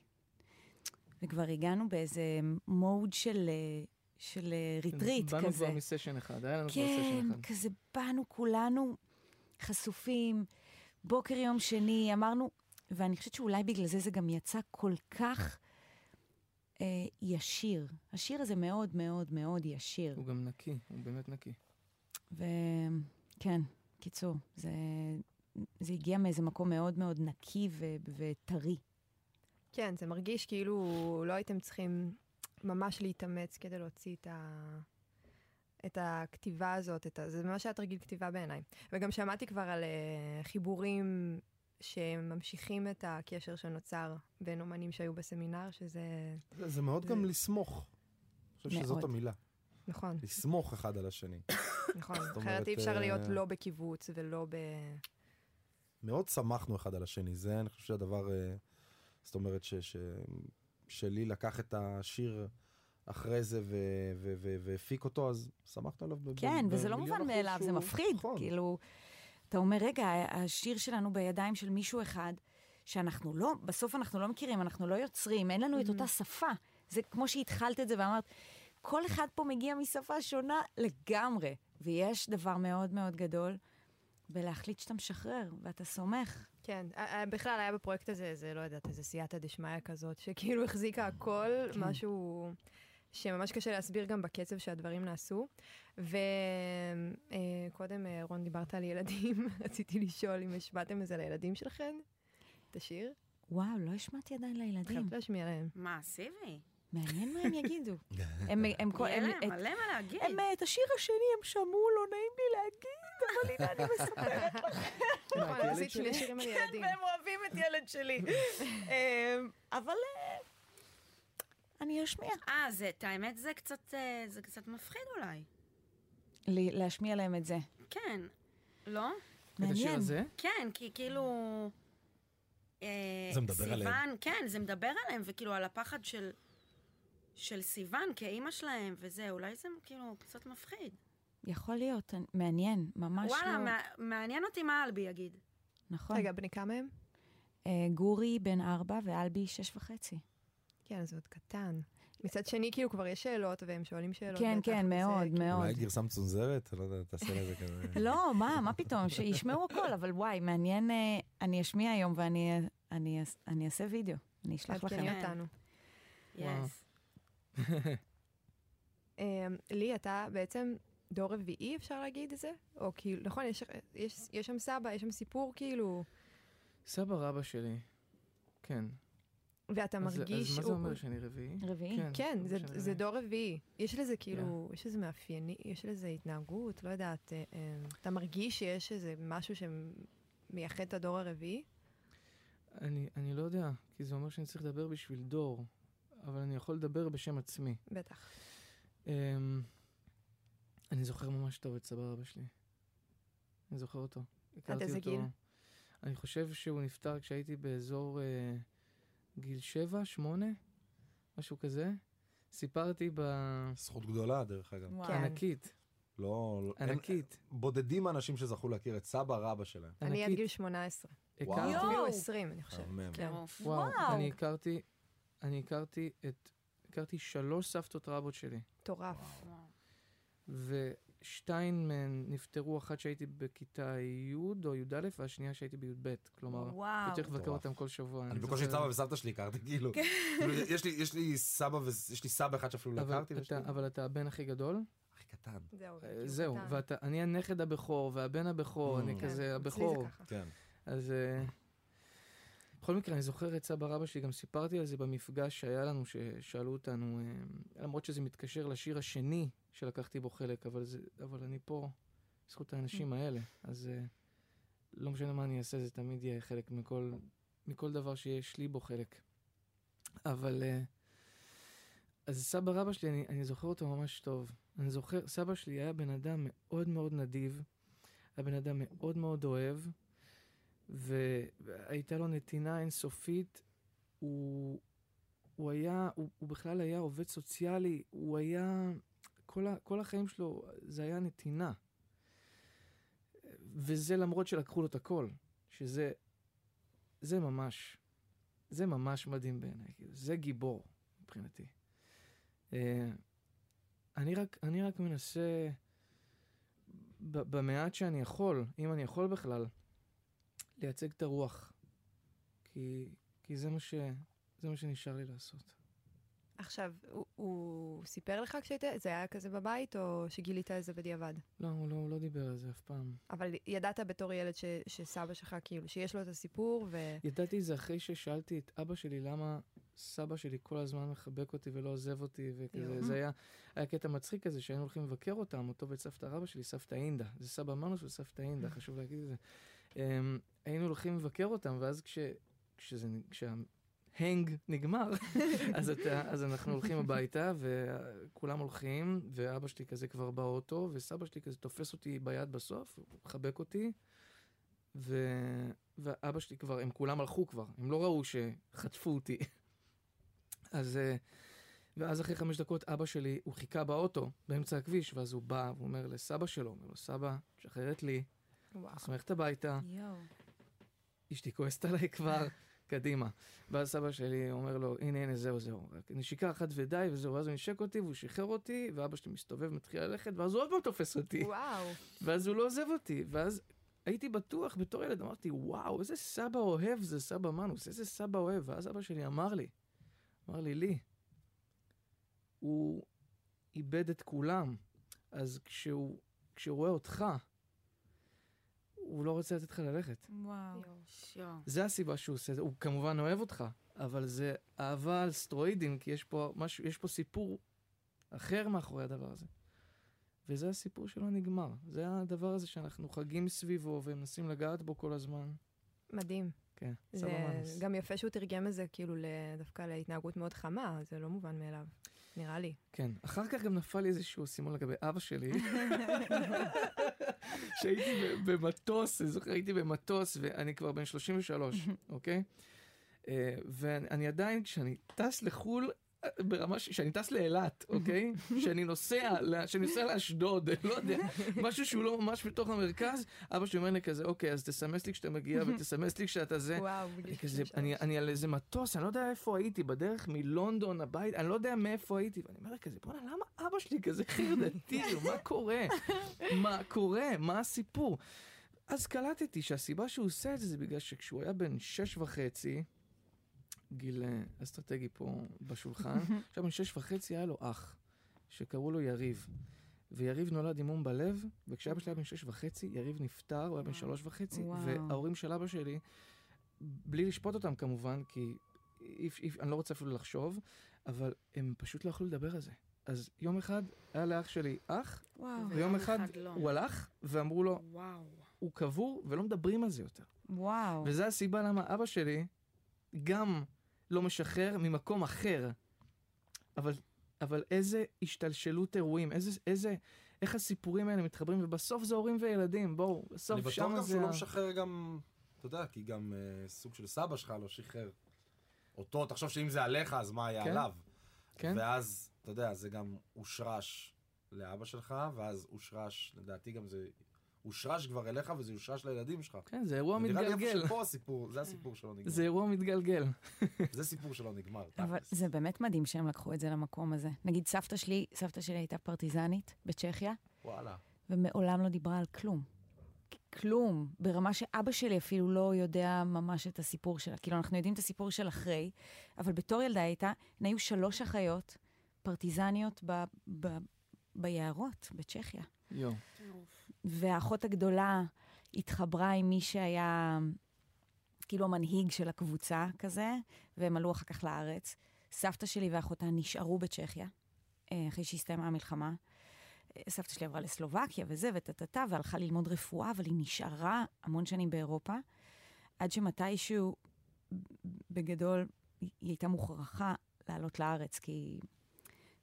וכבר הגענו באיזה מוד של, אה, של ריטריט באנו כזה. כבר מסשן אחד, היה לנו כבר כן, סשן אחד. כזה באנו כולנו חשופים, בוקר יום שני, אמרנו, ואני חושבת שאולי בגלל זה זה גם יצא כל כך אה, ישיר. השיר הזה מאוד מאוד מאוד ישיר. הוא גם נקי, הוא באמת נקי. וכן, קיצור, זה, זה הגיע מאיזה מקום מאוד מאוד נקי ו- וטרי. כן, זה מרגיש כאילו לא הייתם צריכים ממש להתאמץ כדי להוציא את, ה... את הכתיבה הזאת, את ה... זה ממש היה תרגיל כתיבה בעיניי. וגם שמעתי כבר על uh, חיבורים שממשיכים את הקשר שנוצר בין אומנים שהיו בסמינר, שזה זה, זה מאוד זה- גם לסמוך. אני חושב שזאת. המילה. נכון, לסמוך אחד על השני. נכון. אחרת אי אפשר להיות אה, לא בקיבוץ ולא ב... מאוד שמחנו אחד על השני. זה, אני חושב שהדבר, אה, זאת אומרת, ש, ש, שלי לקח את השיר אחרי זה והפיק אותו, אז שמחנו עליו. כן, ב- וזה לא מובן מאליו, זה מפחיד. נכון. כאילו, אתה אומר, רגע, השיר שלנו בידיים של מישהו אחד, שאנחנו לא, בסוף אנחנו לא מכירים, אנחנו לא יוצרים, אין לנו את אותה שפה. זה כמו שהתחלת את זה ואמרת, כל אחד פה מגיע משפה שונה לגמרי. ויש דבר מאוד מאוד גדול בלהחליט שאתה משחרר ואתה סומך. כן, בכלל היה בפרויקט הזה, איזה, לא יודעת, איזה סייעתא דשמיא כזאת, שכאילו החזיקה הכל, כן. משהו שממש קשה להסביר גם בקצב שהדברים נעשו. וקודם, רון, דיברת על ילדים, <laughs> רציתי לשאול אם השמעתם את זה לילדים שלכם, את השיר? וואו, לא השמעתי עדיין לילדים. חייבת להשמיע להם. מה, סיבי? מעניין מה הם יגידו. <laughs> הם, הם, כל- יהיה הם, להם מלא מה להגיד. הם, את השיר השני הם שמעו, לא נעים לי להגיד, אבל הנה אני מספרת <laughs> נכון, עשית? שני שירים על ילדים. והם אוהבים את ילד שלי. אמ, אבל אה, אני אשמיע. אה, זה, את האמת, זה קצת, אה, זה קצת מפחיד אולי. לי- להשמיע להם את זה. כן. לא? את השיר מעניין. הזה? כן, כי כאילו... אה, זה מדבר עליהם. סיוון, כן, זה מדבר עליהם, וכאילו על הפחד של, של סיוון כאימא שלהם, וזה, אולי זה כאילו קצת מפחיד. יכול להיות, מעניין, ממש וואלה, לא. מע- מעניין אותי מה אלבי יגיד. נכון. רגע, בני כמה הם? אה, גורי בן ארבע ואלבי שש וחצי. כן, זה עוד קטן. מצד שני, כאילו כבר יש שאלות, והם שואלים שאלות. כן, כן, מאוד, כאילו- מאוד. אולי גרסה מצונזרת? לא יודע, תעשה לזה כזה. <laughs> לא, מה, מה פתאום, שישמעו הכל, אבל וואי, מעניין, אה, אני אשמיע היום ואני אני אעש- אני אעשה וידאו, אני אשלח לכם. תעדכני כן. אותנו. וואו. יס. <laughs> אמ, לי, אתה בעצם דור רביעי, אפשר להגיד את זה? או כאילו, נכון, יש, יש, יש שם סבא, יש שם סיפור כאילו... סבא רבא שלי, כן. ואתה אז- מרגיש... אז מה זה הוא- אומר שאני רביעי? רביעי? כן, זה זה, זה רביעי. דור רביעי. יש לזה כאילו, יש לזה מאפייני, יש לזה התנהגות, לא יודעת, אה, אה, אתה מרגיש שיש איזה משהו שמייחד את הדור הרביעי? אני, אני לא יודע, כי זה אומר שאני צריך לדבר בשביל דור, אבל אני יכול לדבר בשם עצמי. בטח. אמ, אני זוכר ממש טוב את סבא רבא שלי. אני זוכר אותו. הכרתי איזה אותו- גיל? אני חושב שהוא נפטר כשהייתי באזור אה, גיל שבע, שמונה, משהו כזה. סיפרתי ב... זכות גדולה, דרך אגב. וואו. כן. ענקית, לא, לא- אין- ענקית. בודדים האנשים שזכו להכיר את סבא רבא שלהם. אני עד ענקית. גיל 18. וואו. הכרתי, אפילו יואו. 20, אני חושבת. כן. וואו, וואו. אני הכרתי, אני הכרתי את, הכרתי שלוש סבתות רבות שלי. מטורף. ושתיים מהן נפטרו, אחת שהייתי בכיתה י' או י"א, והשנייה שהייתי בי"ב. כלומר, וואו. הייתי הולך לבקר. אותם כל שבוע. אני בקושי את. סבא וסבתא שלי הכרתי, כאילו. כאילו, יש לי- יש לי סבא ויש לי סבא אחד שאפילו לא הכרתי, אבל אתה הבן הכי גדול. הכי קטן. זהו. אה, כאילו זהו, קטן. ואתה, אני הנכד הבכור והבן הבכור, Mm. אני כן, כזה הבכור. כן. אז אה, בכל מקרה, אני זוכר את סבא רבא שלי, גם סיפרתי על זה במפגש שהיה לנו, ששאלו אותנו, אה, למרות שזה מתקשר לשיר השני שלקחתי בו חלק, אבל, זה, אבל אני פה בזכות האנשים האלה, אז אה, לא משנה מה אני אעשה, זה תמיד יהיה חלק מכל, מכל דבר שיש לי בו חלק. אבל... אה, אז סבא רבא שלי, אני, אני זוכר אותו ממש טוב. אני זוכר, סבא שלי היה בן אדם מאוד מאוד נדיב, היה בן אדם מאוד מאוד אוהב, והייתה לו נתינה אינסופית. הוא, הוא היה, הוא, הוא בכלל היה עובד סוציאלי, הוא היה, כל, ה, כל החיים שלו זה היה נתינה. וזה למרות שלקחו לו את הכל, שזה, זה ממש, זה ממש מדהים בעיניי, כאילו, זה גיבור מבחינתי. אה, אני רק, אני רק מנסה, במעט שאני יכול, אם אני יכול בכלל, לייצג את הרוח. כי, כי זה, מה ש, זה מה שנשאר לי לעשות. עכשיו, הוא- הוא סיפר לך כשהיית, זה היה כזה בבית, או שגילית את זה בדיעבד? לא, הוא לא, הוא לא דיבר על זה אף פעם. אבל ידעת בתור ילד ש, שסבא שלך, כאילו, שיש לו את הסיפור, ו... ידעתי את זה אחרי ששאלתי את אבא שלי למה סבא שלי כל הזמן מחבק אותי ולא עוזב אותי, וכזה. זה היה, היה קטע מצחיק כזה, שהיינו הולכים לבקר אותם, אותו ואת סבתא רבא שלי, סבתא אינדה. זה סבא מנוס וסבתא אינדה, חשוב להגיד את זה. היינו הולכים לבקר אותם, ואז כש, כשזה, כשההנג נגמר, <laughs> אז, אתה, אז אנחנו הולכים הביתה, וכולם הולכים, ואבא שלי כזה כבר באוטו, וסבא שלי כזה תופס אותי ביד בסוף, מחבק אותי, ו... ואבא שלי כבר, הם כולם הלכו כבר, הם לא ראו שחטפו אותי. <laughs> אז, אה, ואז אחרי חמש דקות אבא שלי, הוא חיכה באוטו באמצע הכביש, ואז הוא בא והוא אומר לסבא שלו, אומר לו, סבא, שחרר את לי. אז ללכת הביתה, יואו. אשתי כועסת עליי כבר, קדימה. ואז סבא שלי אומר לו, הנה, הנה, זהו, זהו. נשיקה אחת ודי, וזהו. ואז הוא נשק אותי, והוא שחרר אותי, ואבא שלי מסתובב, מתחיל ללכת, ואז הוא עוד פעם תופס אותי. וואו. ואז הוא לא עוזב אותי, ואז הייתי בטוח בתור ילד, אמרתי, וואו, איזה סבא אוהב זה סבא מנוס, איזה סבא אוהב. ואז אבא שלי אמר לי, אמר לי, לי, הוא איבד את כולם, אז כשהוא, כשהוא רואה אותך, הוא לא רוצה לתת לך ללכת. וואו. זה הסיבה שהוא עושה את זה. הוא כמובן אוהב אותך, אבל זה אהבה על סטרואידים, כי יש פה, משהו, יש פה סיפור אחר מאחורי הדבר הזה. וזה הסיפור שלא נגמר. זה הדבר הזה שאנחנו חגים סביבו ומנסים לגעת בו כל הזמן. מדהים. כן, זה סבא מנוס. גם יפה שהוא תרגם את זה כאילו דווקא להתנהגות מאוד חמה, זה לא מובן מאליו, נראה לי. כן. אחר כך גם נפל לי איזשהו סימון לגבי אבא שלי. <laughs> שהייתי במטוס, אני זוכר, הייתי במטוס, ואני כבר בן 33, <laughs> אוקיי? אה, ואני עדיין, כשאני טס לחו"ל, ברמה ש... כשאני טס לאילת, אוקיי? <laughs> כשאני נוסע, ל- כשאני נוסע לאשדוד, <laughs> לא יודע, משהו שהוא לא ממש בתוך המרכז, אבא שלי אומר לי כזה, אוקיי, אז תסמס לי כשאתה מגיע <laughs> ותסמס לי כשאתה זה. וואו, אני כזה, 33. אני, אני על איזה מטוס, אני לא יודע איפה הייתי, בדרך מלונדון הבית, אני לא יודע מאיפה הייתי, ואני אומר כזה, בואנה, למה אבא שלי כזה חרדתי, מה קורה? מה קורה? מה הסיפור? אז קלטתי שהסיבה שהוא עושה את זה, זה בגלל שכשהוא היה בן שש וחצי, גיל אה, אסטרטגי פה בשולחן, <laughs> עכשיו בן שש וחצי היה לו אח, שקראו לו יריב. ויריב נולד עם מום בלב, וכשאבא שלי היה בן שש וחצי, יריב נפטר, הוא היה בן שלוש וחצי. וההורים של אבא שלי, בלי לשפוט אותם כמובן, כי אי, אי, אני לא רוצה אפילו לחשוב, אבל הם פשוט לא יכלו לדבר על זה. אז יום אחד היה לאח שלי אח, וואו. ויום אחד לא. הוא הלך, ואמרו לו, וואו. הוא קבור ולא מדברים על זה יותר. וואו. וזו הסיבה למה אבא שלי גם לא משחרר ממקום אחר. אבל, אבל איזה השתלשלות אירועים, איזה, איזה, איך הסיפורים האלה מתחברים, ובסוף זה הורים וילדים, בואו, בסוף אני בטוח גם זה... שהוא ה- לא משחרר גם, אתה יודע, כי גם אה, סוג של סבא שלך לא שחרר אותו, תחשוב שאם זה עליך, אז מה היה כן. עליו? כן? ואז, אתה יודע, זה גם הושרש לאבא שלך, ואז הושרש, לדעתי גם זה הושרש כבר אליך, וזה הושרש לילדים שלך. כן, זה אירוע נראה לי מתגלגל. איפה שפה הסיפור, זה הסיפור שלא נגמר. זה אירוע מתגלגל. זה סיפור שלא נגמר. אבל. זה באמת מדהים שהם לקחו את זה למקום הזה. נגיד סבתא שלי, סבתא שלי הייתה פרטיזנית בצ'כיה, וואלה. ומעולם לא דיברה על כלום. כלום. ברמה שאבא שלי אפילו לא יודע ממש את הסיפור שלה. כאילו, אנחנו יודעים את הסיפור של אחרי, אבל בתור ילדה הייתה, הן היו שלוש אחיות פרטיזניות ב, ב, ביערות בצ'כיה. יואו. והאחות הגדולה התחברה עם מי שהיה כאילו המנהיג של הקבוצה כזה, והם עלו אחר כך לארץ. סבתא שלי ואחותה נשארו בצ'כיה, אה, אחרי שהסתיימה המלחמה. אה, סבתא שלי עברה לסלובקיה וזה, וטטטה, והלכה ללמוד רפואה, אבל היא נשארה המון שנים באירופה, עד שמתישהו, בגדול, היא הייתה מוכרחה לעלות לארץ, כי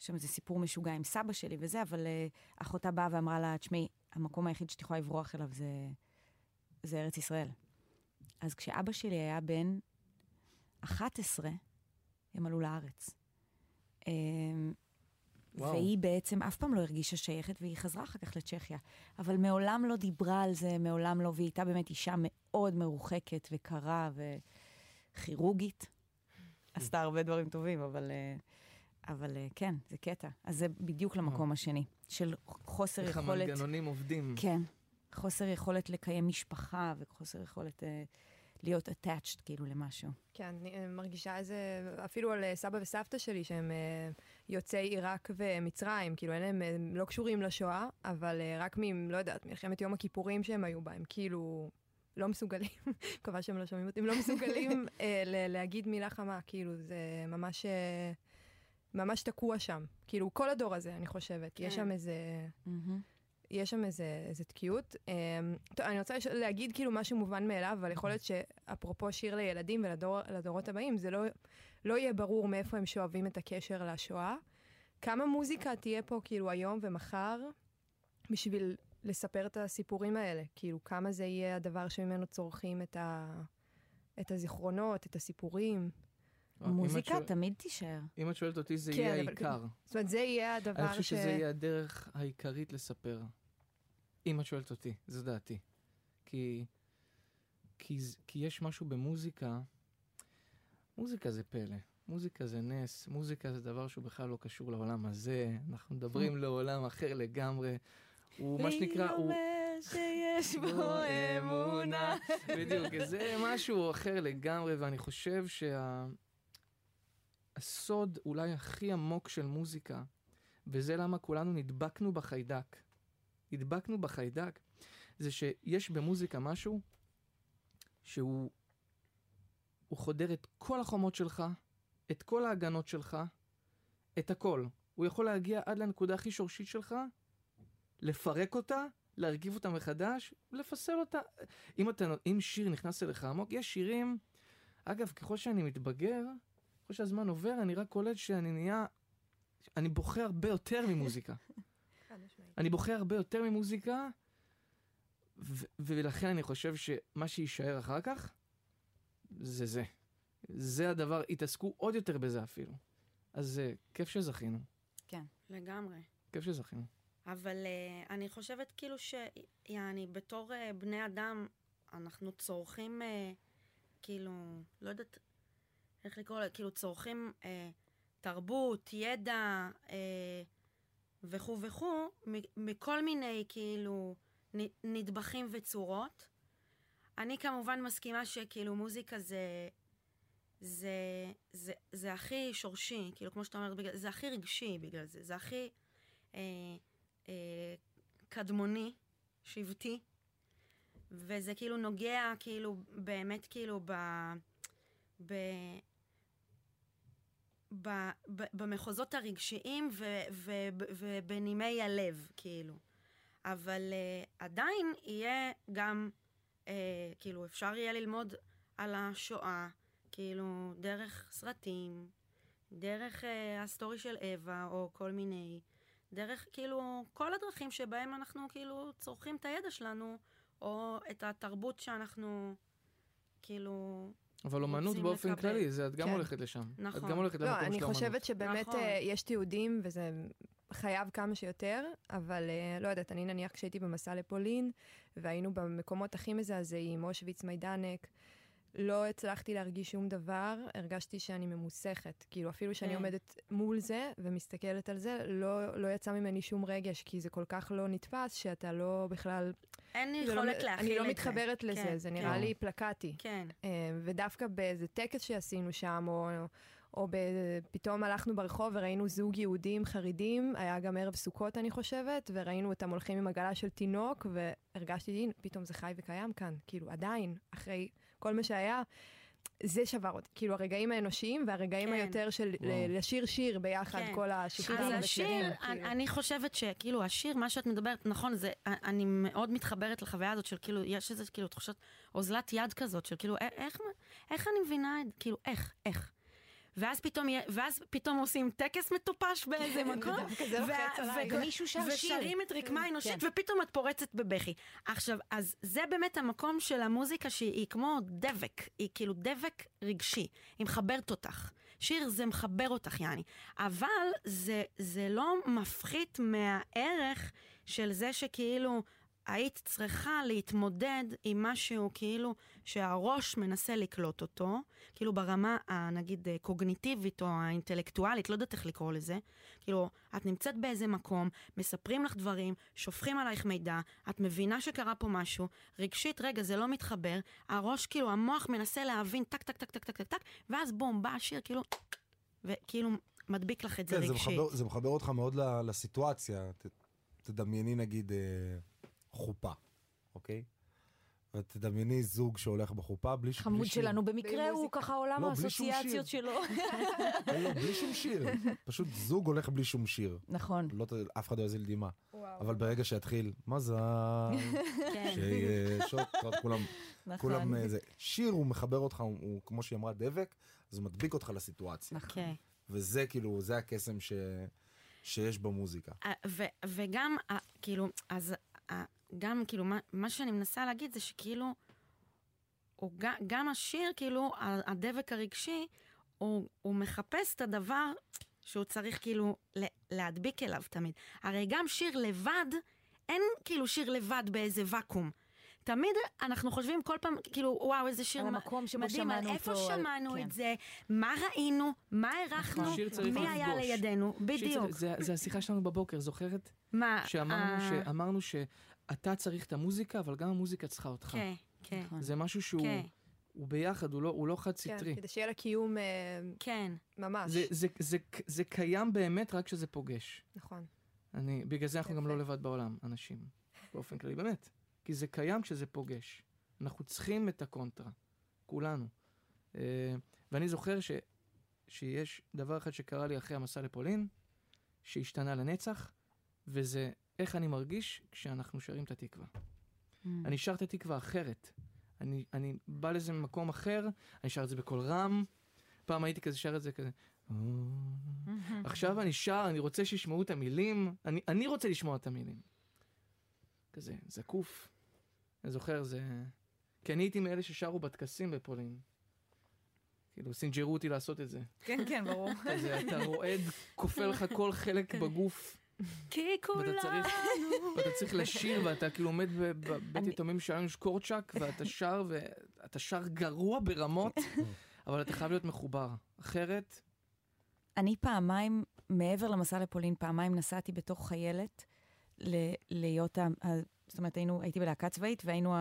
שם איזה סיפור משוגע עם סבא שלי וזה, אבל uh, אחותה באה ואמרה לה, תשמעי, המקום היחיד שאת יכולה לברוח אליו זה, זה ארץ ישראל. אז כשאבא שלי היה בן 11, הם עלו לארץ. Um, וואו. והיא בעצם אף פעם לא הרגישה שייכת, והיא חזרה אחר כך לצ'כיה. אבל מעולם לא דיברה על זה, מעולם לא, והיא הייתה באמת אישה מאוד מרוחקת וקרה וכירורגית. עשתה הרבה דברים טובים, אבל, אה, אבל אה, כן, זה קטע. אז זה בדיוק למקום השני, של חוסר איך יכולת... המנגנונים עובדים. כן, חוסר יכולת לקיים משפחה וחוסר יכולת אה, להיות attached כאילו למשהו. כן, אני אה, מרגישה איזה, אפילו על אה, סבא וסבתא שלי, שהם אה, יוצאי עיראק ומצרים, כאילו אין להם, הם לא קשורים לשואה, אבל אה, רק מ... לא יודעת, מלחמת יום הכיפורים שהם היו בה, הם כאילו לא מסוגלים, <laughs> מקווה שהם לא שומעים אותי, הם לא מסוגלים <laughs> אה, להגיד מילה חמה, כאילו, זה ממש... אה, ממש תקוע שם. כאילו, כל הדור הזה, אני חושבת. יש כן. שם איזה... יש שם איזה, איזה תקיעות. Um, טוב, אני רוצה להגיד כאילו משהו מובן מאליו, אבל יכול להיות שאפרופו שיר לילדים ולדורות הבאים, זה לא, לא יהיה ברור מאיפה הם שואבים את הקשר לשואה. כמה מוזיקה תהיה פה כאילו היום ומחר בשביל לספר את הסיפורים האלה? כאילו, כמה זה יהיה הדבר שממנו צורכים את, ה, את הזיכרונות, את הסיפורים? מוזיקה שואל- תמיד תישאר. אם את שואלת אותי, זה כן, יהיה אבל- העיקר. זאת אומרת, זה יהיה הדבר אני חושב ש... שזה יהיה הדרך העיקרית לספר. אם את שואלת אותי, זו דעתי. כי, כי, כי יש משהו במוזיקה, מוזיקה זה פלא, מוזיקה זה נס, מוזיקה זה דבר שהוא בכלל לא קשור לעולם הזה, אנחנו מדברים <laughs> לעולם אחר לגמרי. הוא מה שנקרא, הוא... שיש <laughs> בו אמונה. בדיוק, זה משהו אחר לגמרי, ואני חושב שהסוד אולי הכי עמוק של מוזיקה, וזה למה כולנו נדבקנו בחיידק, נדבקנו בחיידק, זה שיש במוזיקה משהו שהוא הוא חודר את כל החומות שלך, את כל ההגנות שלך, את הכל. הוא יכול להגיע עד לנקודה הכי שורשית שלך, לפרק אותה, להרכיב אותה מחדש, לפסל אותה. אם, אתה, אם שיר נכנס אליך עמוק, יש שירים, אגב, ככל שאני מתבגר, ככל שהזמן עובר, אני רק קולט שאני נהיה, אני בוחר הרבה יותר ממוזיקה. <laughs> אני בוחר הרבה יותר ממוזיקה, ו- ולכן אני חושב שמה שיישאר אחר כך, זה זה. זה הדבר, התעסקו עוד יותר בזה אפילו. אז uh, כיף שזכינו, לגמרי. כיף שזכינו. אבל uh, אני חושבת כאילו ש... יעני, בתור uh, בני אדם, אנחנו צורכים, uh, כאילו, לא יודעת איך לקרוא לזה, כאילו צורכים uh, תרבות, ידע uh, וכו' וכו', מכל מיני כאילו נדבכים וצורות. אני כמובן מסכימה שכאילו מוזיקה זה... זה, זה, זה הכי שורשי, כאילו, כמו שאתה אומרת, בגלל- זה הכי רגשי בגלל זה, זה הכי אה, אה, קדמוני, שבטי, וזה כאילו נוגע, כאילו, באמת, כאילו, ב... ב ב, ב, במחוזות הרגשיים ו, ו, ו, ובנימי הלב, כאילו. אבל uh, עדיין יהיה גם, uh, כאילו, אפשר יהיה ללמוד על השואה, כאילו, דרך סרטים, דרך אה, ה story של אווה, או כל מיני, דרך, כאילו, כל הדרכים שבהם אנחנו, כאילו, צורכים את הידע שלנו, או את התרבות שאנחנו, כאילו... אבל אומנות באופן לקבל. כללי, זה את גם כן. הולכת לשם. נכון. את גם הולכת לא, למקום של אני אומנות. חושבת שבאמת נכון. אה, יש תיעודים, וזה חייב כמה שיותר, אבל אה, לא יודעת, אני נניח כשהייתי במסע לפולין, והיינו במקומות הכי מזעזעים, אושוויץ, מיידנק, לא הצלחתי להרגיש שום דבר, הרגשתי שאני ממוסכת. כאילו, אפילו שאני כן. עומדת מול זה ומסתכלת על זה, לא, לא יצא ממני שום רגש, כי זה כל כך לא נתפס, שאתה לא בכלל... אין זה לא- יכולת להכיל את זה. אני לא מתחברת לזה, כן, זה כן. נראה לי פלקטי. כן. אה, ודווקא באיזה טקס שעשינו שם, או, או ב, פתאום הלכנו ברחוב וראינו זוג יהודים חרדים, היה גם ערב סוכות אני חושבת, וראינו אותם הולכים עם עגלה של תינוק, והרגשתי, הנה, פתאום זה חי וקיים כאן, כאילו עדיין, אחרי כל מה שהיה. זה שבר אותי, כאילו הרגעים האנושיים והרגעים כן. היותר של וואו. לשיר שיר ביחד, כן. כל השירים אז השיר, כאילו. אני, אני חושבת שכאילו השיר, מה שאת מדברת, נכון, זה, אני מאוד מתחברת לחוויה הזאת של כאילו, יש איזה כאילו תחושת אוזלת יד כזאת, של כאילו, איך, איך אני מבינה את כאילו, איך, איך. ואז פתאום, ואז פתאום עושים טקס מטופש באיזה מקום, עליי. ו- ומישהו שר שיר. ושרים את רקמה אנושית, כן. ופתאום את פורצת בבכי. עכשיו, אז זה באמת המקום של המוזיקה שהיא כמו דבק, היא כאילו דבק רגשי, היא מחברת אותך. שיר זה מחבר אותך, יעני. אבל זה, זה לא מפחית מהערך של זה שכאילו היית צריכה להתמודד עם משהו כאילו שהראש מנסה לקלוט אותו, כאילו ברמה הנגיד אה, קוגניטיבית או האינטלקטואלית, לא יודעת איך לקרוא לזה. כאילו, את נמצאת באיזה מקום, מספרים לך דברים, שופכים עלייך מידע, את מבינה שקרה פה משהו, רגשית, רגע, זה לא מתחבר, הראש, כאילו, המוח מנסה להבין טק, טק, טק, טק, טק, טק, טק, ואז בום, בא השיר, כאילו, וכאילו, מדביק לך את זה כן, זה רגשית. מחבר, זה מחבר אותך מאוד לסיטואציה. ת, תדמייני נגיד אה, חופה, אוקיי? ותדמייני זוג שהולך בחופה בלי ש- בלי חמוד שיר. שלנו, במקרה הוא. ככה עולם לא, שום האסוציאציות שלו. <laughs> לא, בלי שום שיר. פשוט זוג הולך בלי שום שיר. נכון. לא, אף אחד לא יזיל דמעה. אבל ברגע שיתחיל, מזל, <laughs> כן. שיהיה שוט, כולם, נכון. כולם, אה, זה. שיר הוא מחבר אותך, הוא, כמו שהיא אמרה, דבק, אז הוא מדביק אותך לסיטואציה. נכון. כן. וזה כאילו, זה הקסם ש... שיש במוזיקה. אה, ו- וגם, אה, כאילו, אז אה, גם, כאילו, מה, מה שאני מנסה להגיד זה שכאילו, הוא, ג- גם השיר, כאילו, הדבק הרגשי, הוא, הוא מחפש את הדבר שהוא צריך כאילו להדביק אליו תמיד. הרי גם שיר לבד, אין כאילו שיר לבד באיזה ואקום. תמיד אנחנו חושבים כל פעם, כאילו, וואו, איזה שיר על מ- המקום שבו מדהים, שמענו על איפה אותו, על- שמענו כן. את זה, מה ראינו, מה הערכנו, שיר צריך מי היה לפגוש. לידינו, שיר בדיוק. צריך- זה, זה השיחה שלנו בבוקר, זוכרת? מה, שאמרנו, אה, שאמרנו שאתה צריך את המוזיקה, אבל גם המוזיקה צריכה אותך. כן, כן, נכון. זה משהו שהוא כן, הוא ביחד, הוא לא, הוא לא חד כן, סטרי. כדי שיהיה לה קיום אה, כן. ממש. זה, זה, זה, זה קיים באמת רק כשזה פוגש. נכון. אני, בגלל זה אנחנו גם. לא לבד בעולם, אנשים, באופן כללי, באמת. כי זה קיים כשזה פוגש. אנחנו צריכים את הקונטרה, כולנו. אה, ואני זוכר ש, שיש דבר אחד שקרה לי אחרי המסע לפולין, שהשתנה לנצח, וזה איך אני מרגיש כשאנחנו שרים את התקווה. Mm. אני שר את התקווה אחרת. אני, אני בא לאיזה מקום אחר, אני שר את זה בקול רם. פעם הייתי כזה שר את זה כזה. עכשיו אני שר, אני רוצה שישמעו את המילים, אני, אני רוצה לשמוע את המילים. כזה, זקוף. אני זוכר, זה... כי אני הייתי מאלה ששרו בטקסים בפולין. כאילו, סינג'רו אותי לעשות את זה. כן, כן, ברור. כזה, אתה רועד, כופה לך כל חלק בגוף, כי כולנו... צריך, ואתה צריך לשיר, ואתה כאילו עומד בבית יתומים שלנו שקורצ'אק, ואתה שר, ואתה שר גרוע ברמות, אבל אתה חייב להיות מחובר. אחרת, אני פעמיים, מעבר למסע לפולין, פעמיים נסעתי בתור חיילת ל- להיות, ה- ה- זאת אומרת, היינו, הייתי בלהקה צבאית והיינו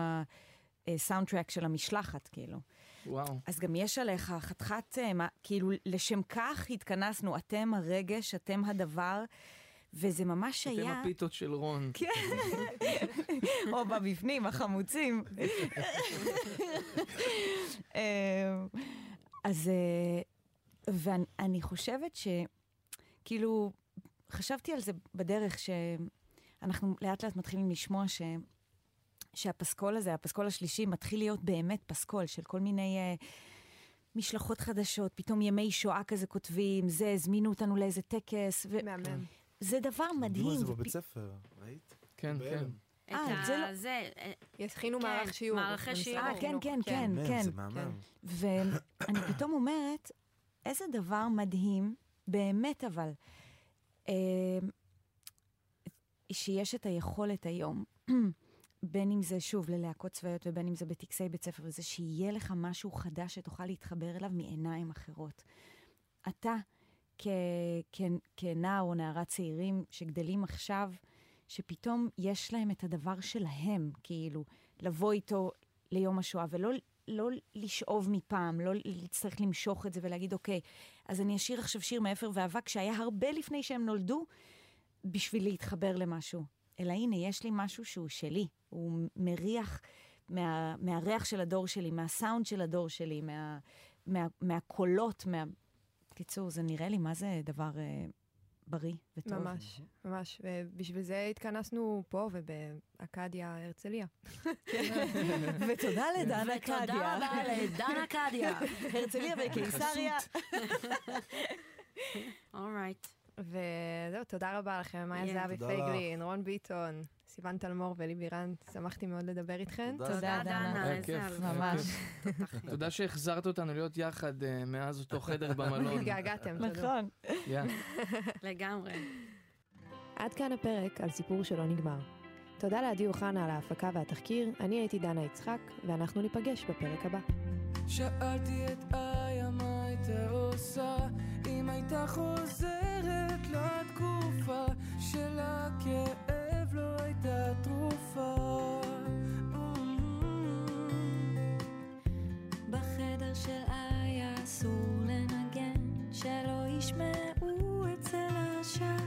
הסאונד טרק של המשלחת, כאילו. וואו. אז גם יש עליך חתיכת, אה, כאילו, לשם כך התכנסנו, אתם הרגש, אתם הדבר, וזה ממש אתם היה... הפיתות של רון. כן, או בבפנים, החמוצים. אה, אז אה, ואני חושבת ש... כאילו, חשבתי על זה בדרך שאנחנו לאט לאט מתחילים לשמוע ש... שהפסקול הזה, הפסקול השלישי, מתחיל להיות באמת פסקול של כל מיני uh, משלחות חדשות, פתאום ימי שואה כזה כותבים, זה, הזמינו אותנו לאיזה טקס. ו... מהמם. זה דבר מדהים. למדו על זה בבית ספר, ראית? כן, כן. את אה, זה לא- ה... זה, אה, יכינו כן, מערך שיעור. מערכי שיעור. אה, כן. כן, כן, כן. זה מהמם. ואני פתאום אומרת, איזה דבר מדהים, באמת אבל, אה, שיש את היכולת היום, בין אם זה שוב ללהקות צבאיות ובין אם זה בטקסי בית ספר, וזה שיהיה לך משהו חדש שתוכל להתחבר אליו מעיניים אחרות. אתה, כ- כ- כנער או נערה צעירים שגדלים עכשיו, שפתאום יש להם את הדבר שלהם, כאילו, לבוא איתו ליום השואה, ולא לא לשאוב מפעם, לא להצטרך למשוך את זה ולהגיד, אוקיי, אז אני אשאיר עכשיו שיר מאפר ואבק שהיה הרבה לפני שהם נולדו, בשביל להתחבר למשהו. אלא הנה, יש לי משהו שהוא שלי. הוא מריח מה, מהריח של הדור שלי, מהסאונד של הדור שלי, מה, מה, מהקולות, מה... קיצור, זה נראה לי מה זה דבר אה, בריא וטוב. ממש, ממש. ובשביל זה התכנסנו פה ובאכדיה הרצליה. <laughs> ותודה לדנה קדיה. ותודה רבה לדנה קדיה. <laughs> הרצליה וקיסריה. אורייט. <laughs> וזהו, תודה רבה לכם, מאיה Yeah. זהבי. פייגלין, רון ביטון, סיוון תלמור ולי בירן, שמחתי מאוד לדבר איתכן. תודה. תודה, דנה. איזה כיף. ממש. תודה שהחזרת אותנו להיות יחד אה, מאז אותו <laughs> חדר במלון. <laughs> התגעגעתם, תודה. נכון. <laughs> לגמרי. עד כאן הפרק על סיפור שלא נגמר. תודה לעדי אוחנה על ההפקה והתחקיר, אני הייתי דנה יצחק, ואנחנו ניפגש בפרק הבא. שאלתי את איה מה הייתה עושה אם הייתה חוזרת לתקופה של הכאב לב לא הייתה תרופה. Mm-hmm. בחדר של איה אסור לנגן, שלא ישמעו אצל השם.